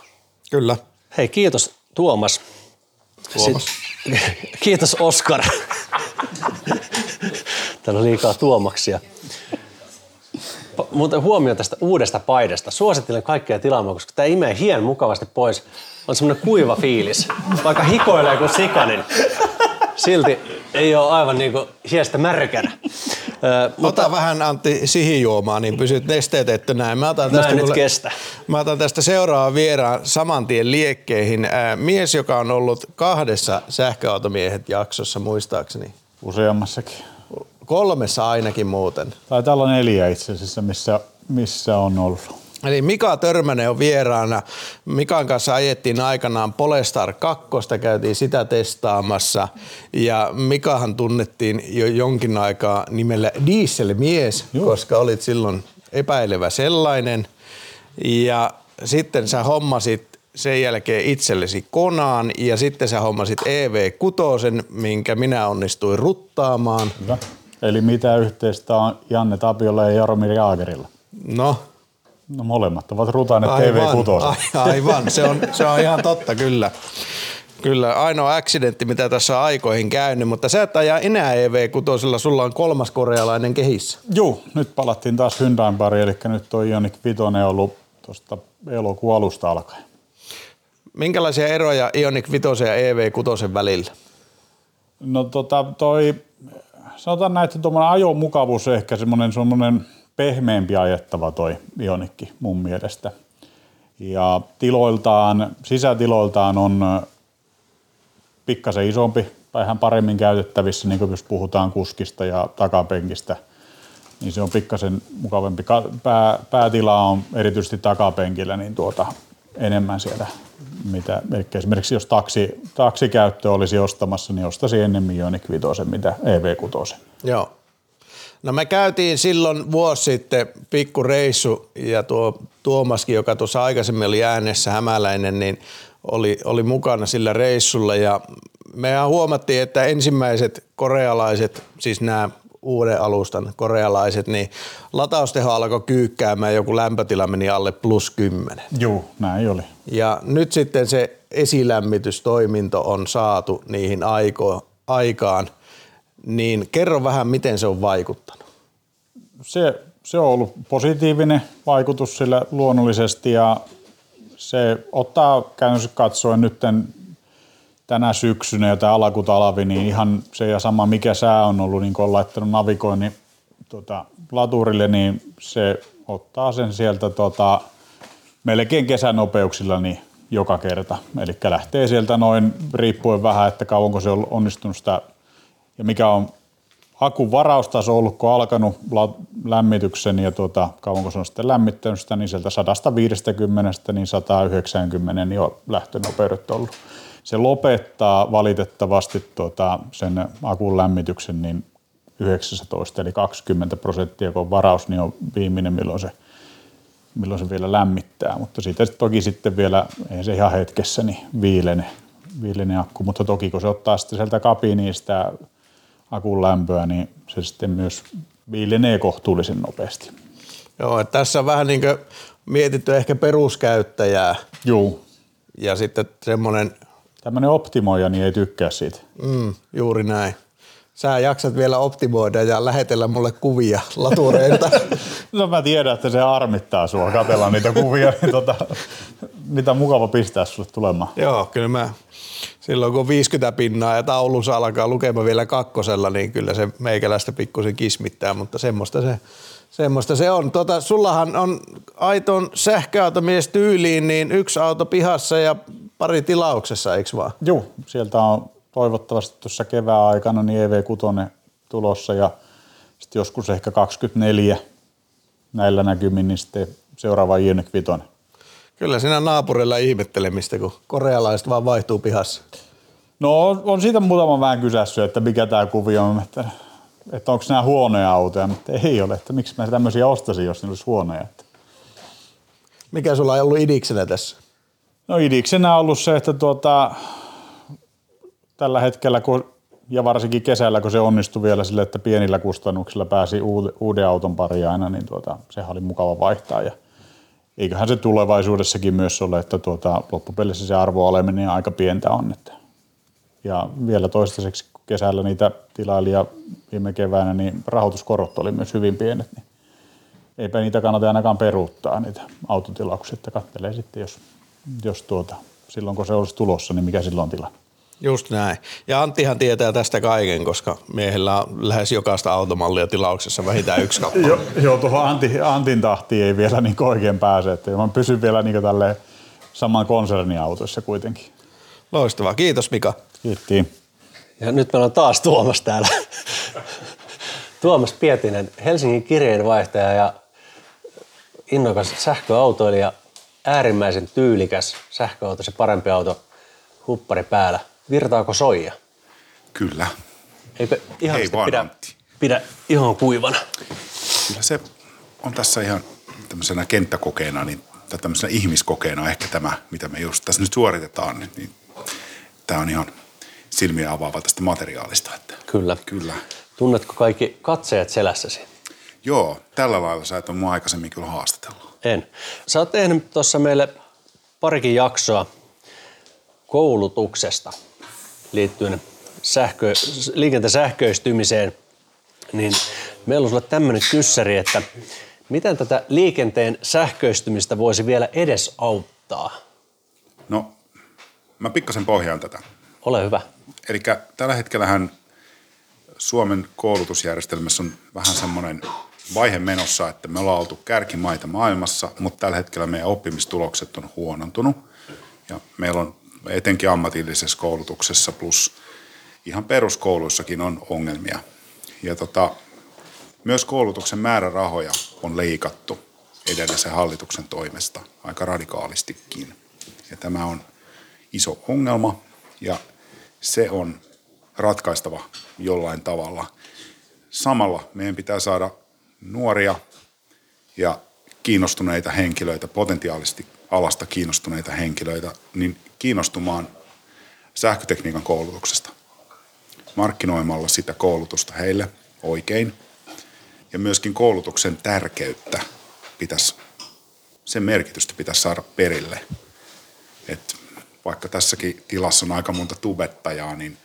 Kyllä. Hei, kiitos Tuomas. Tuomas. Sit, kiitos Oskar. Täällä on liikaa Tuomaksia. Mutta huomio tästä uudesta paidasta. Suosittelen kaikkia tilaamaan, koska tämä imee hien mukavasti pois. On semmoinen kuiva fiilis. Vaikka hikoilee kuin sikanin, silti ei ole aivan niin kuin hiestä märkänä. Ö, mutta... Ota vähän Antti sihijuomaa, niin pysyt nesteetettynä. Mä otan tästä, mä, kestä. mä otan tästä seuraavan vieraan saman tien liekkeihin. Ää, mies, joka on ollut kahdessa sähköautomiehet jaksossa muistaakseni. Useammassakin. Kolmessa ainakin muuten. Tai täällä on neljä itse asiassa, missä, missä on ollut. Eli Mika Törmänen on vieraana. Mikan kanssa ajettiin aikanaan Polestar 2, käytiin sitä testaamassa. Ja Mikahan tunnettiin jo jonkin aikaa nimellä Dieselmies, Joo. koska olit silloin epäilevä sellainen. Ja sitten sä hommasit sen jälkeen itsellesi konaan ja sitten sä hommasit EV6, minkä minä onnistuin ruttaamaan. Hyvä. Eli mitä yhteistä on Janne Tapiolla ja Jaromir Jaagerilla? No, No molemmat ovat Aivan, TV6. a- Aivan, se on, se on ihan totta kyllä. Kyllä, ainoa accidentti, mitä tässä on aikoihin käynyt, mutta sä et ajaa enää EV6, sulla on kolmas korealainen kehissä. Juu, nyt palattiin taas Hyundain pari, eli nyt on Ioniq 5 ollut tuosta elokuun alusta alkaen. Minkälaisia eroja Ioniq 5 ja EV6 välillä? No tota, toi, sanotaan näin, että tuommoinen ajomukavuus on ehkä semmoinen, semmoinen pehmeämpi ajettava toi Ionikki mun mielestä. Ja tiloiltaan, sisätiloiltaan on pikkasen isompi, vähän paremmin käytettävissä, niin kuin jos puhutaan kuskista ja takapenkistä, niin se on pikkasen mukavampi. Ka- Pää, päätila on erityisesti takapenkillä niin tuota, enemmän siellä, mitä esimerkiksi jos taksi, taksikäyttö olisi ostamassa, niin ostaisin ennemmin Ioniq 5, mitä EV6. Joo. No me käytiin silloin vuosi sitten pikku reissu ja tuo Tuomaskin, joka tuossa aikaisemmin oli äänessä hämäläinen, niin oli, oli mukana sillä reissulla ja mehän huomattiin, että ensimmäiset korealaiset, siis nämä uuden alustan korealaiset, niin latausteho alkoi kyykkäämään, joku lämpötila meni alle plus 10. Joo, näin oli. Ja nyt sitten se esilämmitystoiminto on saatu niihin aiko, aikaan, niin kerro vähän, miten se on vaikuttanut. se, se on ollut positiivinen vaikutus sillä luonnollisesti ja se ottaa käytännössä katsoen nyt tänä syksynä ja tämä alakutalvi, niin ihan se ja sama mikä sää on ollut, niin kun on laittanut navigoinnin tota, laturille, niin se ottaa sen sieltä tota, melkein kesänopeuksilla niin joka kerta. Eli lähtee sieltä noin, riippuen vähän, että kauanko se on onnistunut sitä ja mikä on akun varaustaso ollut, kun on alkanut lämmityksen ja tuota, kauanko se on sitten lämmittänyt sitä, niin sieltä 150 niin 190 niin on lähtönopeudet ollut. Se lopettaa valitettavasti tuota, sen akun lämmityksen niin 19, eli 20 prosenttia, kun on varaus, niin on viimeinen, milloin se, milloin se vielä lämmittää. Mutta siitä toki sitten vielä, ei se ihan hetkessä, niin viilene, viilene akku, mutta toki kun se ottaa sitten sieltä kabiiniin sitä akun lämpöä, niin se sitten myös viilenee kohtuullisen nopeasti. Joo, että tässä on vähän niin kuin mietitty ehkä peruskäyttäjää. Joo. Ja sitten semmoinen... Tämmöinen optimoija, niin ei tykkää siitä. Mm, juuri näin. Sä jaksat vielä optimoida ja lähetellä mulle kuvia latureilta. No mä tiedän, että se harmittaa sua katella niitä kuvia, niin tota, mitä mukava pistää sulle tulemaan. Joo, kyllä mä silloin kun on 50 pinnaa ja taulussa alkaa lukemaan vielä kakkosella, niin kyllä se meikäläistä pikkusen kismittää, mutta semmoista se, semmoista se on. Tota, sullahan on aiton sähköautomies tyyliin, niin yksi auto pihassa ja pari tilauksessa, eikö vaan? Joo, sieltä on toivottavasti tuossa kevään aikana niin EV6 tulossa ja sitten joskus ehkä 24 näillä näkymin, niin sitten seuraava Ioniq 5. Kyllä siinä naapurilla ihmettelemistä, kun korealaiset vaan vaihtuu pihassa. No on, siitä muutama vähän kysässyt, että mikä tämä kuvio on, että, että onko nämä huonoja autoja, mutta ei ole, että miksi mä tämmöisiä ostaisin, jos ne olisi huonoja. Että. Mikä sulla on ollut idiksenä tässä? No idiksenä on ollut se, että tuota, tällä hetkellä, kun, ja varsinkin kesällä, kun se onnistui vielä sille, että pienillä kustannuksilla pääsi uuden, auton pari aina, niin tuota, sehän oli mukava vaihtaa. Ja eiköhän se tulevaisuudessakin myös ole, että tuota, loppupelissä se arvoaleminen aika pientä on. Että. Ja vielä toistaiseksi kesällä niitä tilaili ja viime keväänä, niin rahoituskorot oli myös hyvin pienet, niin eipä niitä kannata ainakaan peruuttaa niitä autotilauksia, että kattelee sitten, jos, jos tuota, silloin kun se olisi tulossa, niin mikä silloin on tilanne. Just näin. Ja Anttihan tietää tästä kaiken, koska miehellä on lähes jokaista automallia tilauksessa vähintään yksi kappale. Joo, joo tuohon Antti, Antin tahtiin ei vielä niin oikein pääse, että mä pysyn vielä niin tälleen saman konserniautoissa kuitenkin. Loistavaa. Kiitos Mika. Kiittiin. Ja nyt meillä on taas Tuomas täällä. Tuomas Pietinen, Helsingin kirjeenvaihtaja ja innokas sähköautoilija, äärimmäisen tyylikäs sähköauto, se parempi auto, huppari päällä. Virtaako soija? Kyllä. Eikö ihan Ei vaan, pidä, pidä ihan kuivana? Kyllä se on tässä ihan tämmöisenä kenttäkokeena, niin, tai tämmöisenä ihmiskokeena ehkä tämä, mitä me just tässä nyt suoritetaan, niin, niin tämä on ihan silmiä avaava tästä materiaalista. Että. Kyllä. Kyllä. Tunnetko kaikki katseet selässäsi? Joo, tällä lailla sä et ole mua aikaisemmin kyllä haastatellut. En. Sä oot tehnyt tuossa meille parikin jaksoa koulutuksesta liittyen sähkö, liikenteen sähköistymiseen, niin meillä on sulle tämmöinen kyssäri, että miten tätä liikenteen sähköistymistä voisi vielä edes auttaa? No, mä pikkasen pohjaan tätä. Ole hyvä. Eli tällä hetkellähän Suomen koulutusjärjestelmässä on vähän semmoinen vaihe menossa, että me ollaan oltu kärkimaita maailmassa, mutta tällä hetkellä meidän oppimistulokset on huonontunut. Ja meillä on etenkin ammatillisessa koulutuksessa plus ihan peruskouluissakin on ongelmia. Ja tota, myös koulutuksen määrärahoja on leikattu edellisen hallituksen toimesta aika radikaalistikin. Ja tämä on iso ongelma ja se on ratkaistava jollain tavalla. Samalla meidän pitää saada nuoria ja kiinnostuneita henkilöitä, potentiaalisesti alasta kiinnostuneita henkilöitä, niin kiinnostumaan sähkötekniikan koulutuksesta. Markkinoimalla sitä koulutusta heille oikein. Ja myöskin koulutuksen tärkeyttä pitäisi, sen merkitystä pitäisi saada perille. Et vaikka tässäkin tilassa on aika monta tubettajaa, niin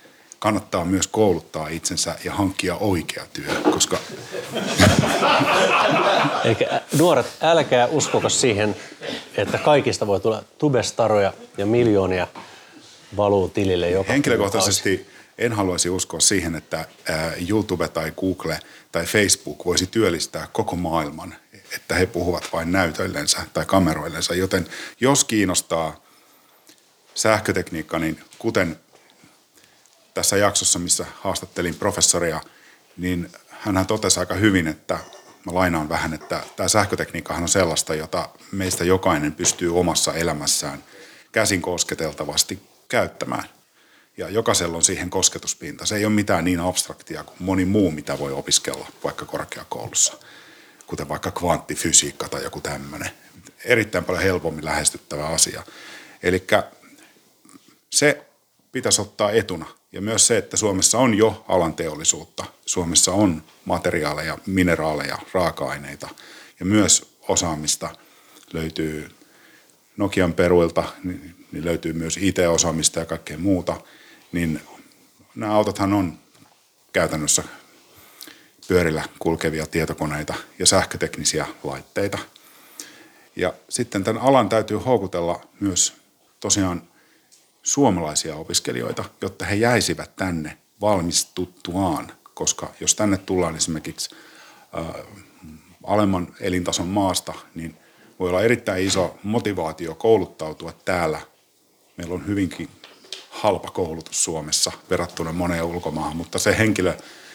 kannattaa myös kouluttaa itsensä ja hankkia oikea työ, koska Eikä nuoret, älkää uskoko siihen, että kaikista voi tulla tubestaroja ja miljoonia valuu tilille joka Henkilökohtaisesti en haluaisi uskoa siihen, että YouTube tai Google tai Facebook voisi työllistää koko maailman, että he puhuvat vain näytöillensä tai kameroillensa. Joten jos kiinnostaa sähkötekniikka, niin kuten tässä jaksossa, missä haastattelin professoria, niin hän totesi aika hyvin, että mä lainaan vähän, että tämä sähkötekniikkahan on sellaista, jota meistä jokainen pystyy omassa elämässään käsin kosketeltavasti käyttämään. Ja jokaisella on siihen kosketuspinta. Se ei ole mitään niin abstraktia kuin moni muu, mitä voi opiskella vaikka korkeakoulussa, kuten vaikka kvanttifysiikka tai joku tämmöinen. Erittäin paljon helpommin lähestyttävä asia. Eli se pitäisi ottaa etuna. Ja myös se, että Suomessa on jo alan teollisuutta. Suomessa on materiaaleja, mineraaleja, raaka-aineita ja myös osaamista löytyy Nokian peruilta, niin niin löytyy myös IT-osaamista ja kaikkea muuta. Niin nämä autothan on käytännössä pyörillä kulkevia tietokoneita ja sähköteknisiä laitteita. Ja sitten tämän alan täytyy houkutella myös tosiaan suomalaisia opiskelijoita, jotta he jäisivät tänne valmistuttuaan, koska jos tänne tullaan esimerkiksi äh, alemman elintason maasta, niin voi olla erittäin iso motivaatio kouluttautua täällä. Meillä on hyvinkin halpa koulutus Suomessa verrattuna moneen ulkomaahan, mutta se henkilö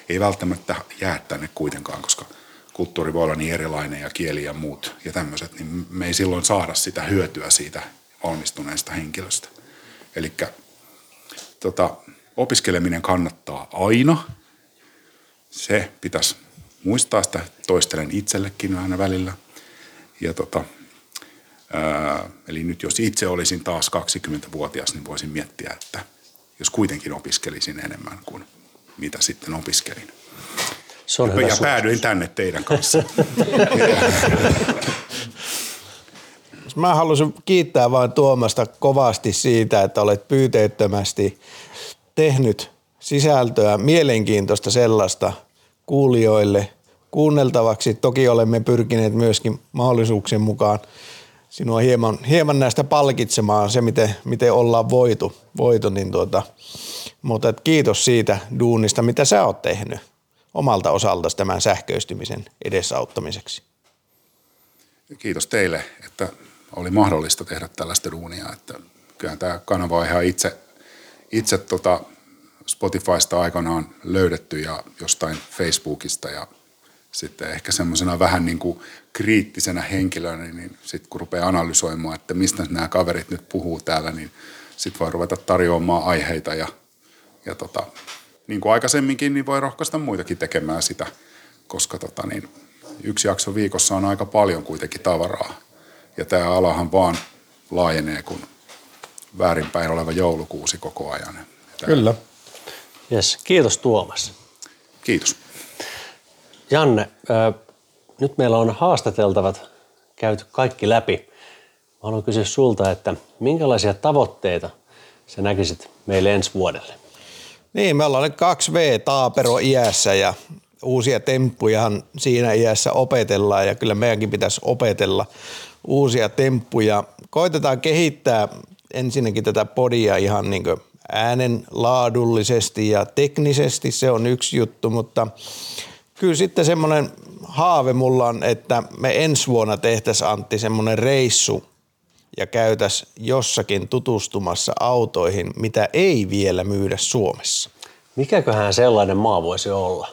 ei välttämättä jää tänne kuitenkaan, koska kulttuuri voi olla niin erilainen ja kieli ja muut ja tämmöiset, niin me ei silloin saada sitä hyötyä siitä valmistuneesta henkilöstä. Eli tota, opiskeleminen kannattaa aina. Se pitäisi muistaa sitä, toistelen itsellekin aina välillä. Ja tota, ää, eli nyt jos itse olisin taas 20-vuotias, niin voisin miettiä, että jos kuitenkin opiskelisin enemmän kuin mitä sitten opiskelin. Se on ja, hyvä päädyin tänne teidän kanssa. Mä haluaisin kiittää vain Tuomasta kovasti siitä, että olet pyyteettömästi tehnyt sisältöä, mielenkiintoista sellaista kuulijoille kuunneltavaksi. Toki olemme pyrkineet myöskin mahdollisuuksien mukaan sinua hieman, hieman näistä palkitsemaan se, miten, miten ollaan voitu, voitu niin tuota, mutta et kiitos siitä duunista, mitä sä oot tehnyt omalta osaltasi tämän sähköistymisen edesauttamiseksi. Kiitos teille, että oli mahdollista tehdä tällaista duunia. Että kyllähän tämä kanava on ihan itse, itse tota Spotifysta aikanaan löydetty ja jostain Facebookista ja sitten ehkä semmoisena vähän niin kuin kriittisenä henkilönä, niin sitten kun rupeaa analysoimaan, että mistä nämä kaverit nyt puhuu täällä, niin sitten voi ruveta tarjoamaan aiheita ja, ja tota, niin kuin aikaisemminkin, niin voi rohkaista muitakin tekemään sitä, koska tota, niin, yksi jakso viikossa on aika paljon kuitenkin tavaraa. Ja tämä alahan vaan laajenee, kun väärinpäin oleva joulukuusi koko ajan. Kyllä. Yes. Kiitos Tuomas. Kiitos. Janne, äh, nyt meillä on haastateltavat käyty kaikki läpi. Mä haluan kysyä sulta, että minkälaisia tavoitteita sä näkisit meille ensi vuodelle? Niin, me ollaan nyt 2V taapero iässä ja uusia temppujahan siinä iässä opetellaan ja kyllä meidänkin pitäisi opetella uusia temppuja. Koitetaan kehittää ensinnäkin tätä podia ihan niin äänen laadullisesti ja teknisesti, se on yksi juttu, mutta kyllä sitten semmoinen haave mulla on, että me ensi vuonna tehtäisiin Antti semmoinen reissu ja käytäs jossakin tutustumassa autoihin, mitä ei vielä myydä Suomessa. Mikäköhän sellainen maa voisi olla?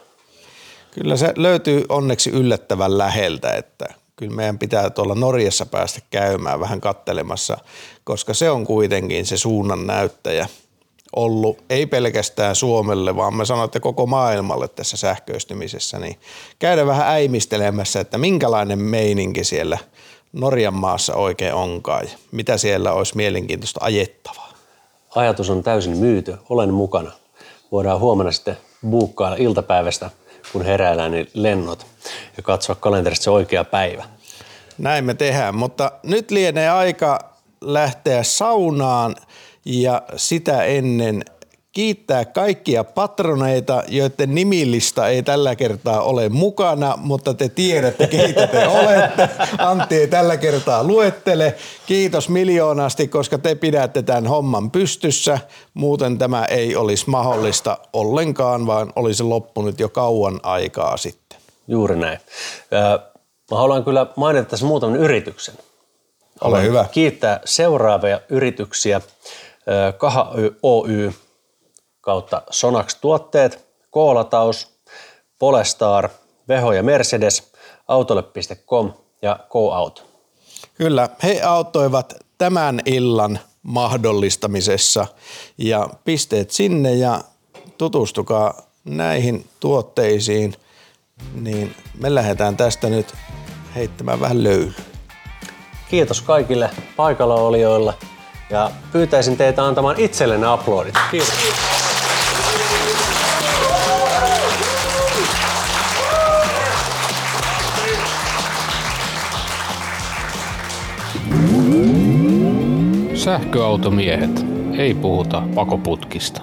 Kyllä se löytyy onneksi yllättävän läheltä, että kyllä meidän pitää tuolla Norjassa päästä käymään vähän kattelemassa, koska se on kuitenkin se suunnan näyttäjä ollut, ei pelkästään Suomelle, vaan mä sanon, että koko maailmalle tässä sähköistymisessä, niin käydä vähän äimistelemässä, että minkälainen meininki siellä Norjan maassa oikein onkaan ja mitä siellä olisi mielenkiintoista ajettavaa. Ajatus on täysin myyty, olen mukana. Voidaan huomenna sitten buukkailla iltapäivästä kun heräillään, niin lennot ja katsoa kalenterista se oikea päivä. Näin me tehdään, mutta nyt lienee aika lähteä saunaan ja sitä ennen kiittää kaikkia patroneita, joiden nimillista ei tällä kertaa ole mukana, mutta te tiedätte, keitä te olette. Antti ei tällä kertaa luettele. Kiitos miljoonasti, koska te pidätte tämän homman pystyssä. Muuten tämä ei olisi mahdollista ollenkaan, vaan olisi loppunut jo kauan aikaa sitten. Juuri näin. Mä haluan kyllä mainita tässä muutaman yrityksen. Ole hyvä. Kiittää seuraavia yrityksiä. Kaha Oy, kautta Sonax tuotteet, Koolataus, Polestar, Veho ja Mercedes, autolle.com ja GoAuto. Kyllä, he auttoivat tämän illan mahdollistamisessa ja pisteet sinne ja tutustukaa näihin tuotteisiin, niin me lähdetään tästä nyt heittämään vähän löylyä. Kiitos kaikille paikalla olijoille ja pyytäisin teitä antamaan itsellenne aplodit. Kiitos. Sähköautomiehet. Ei puhuta pakoputkista.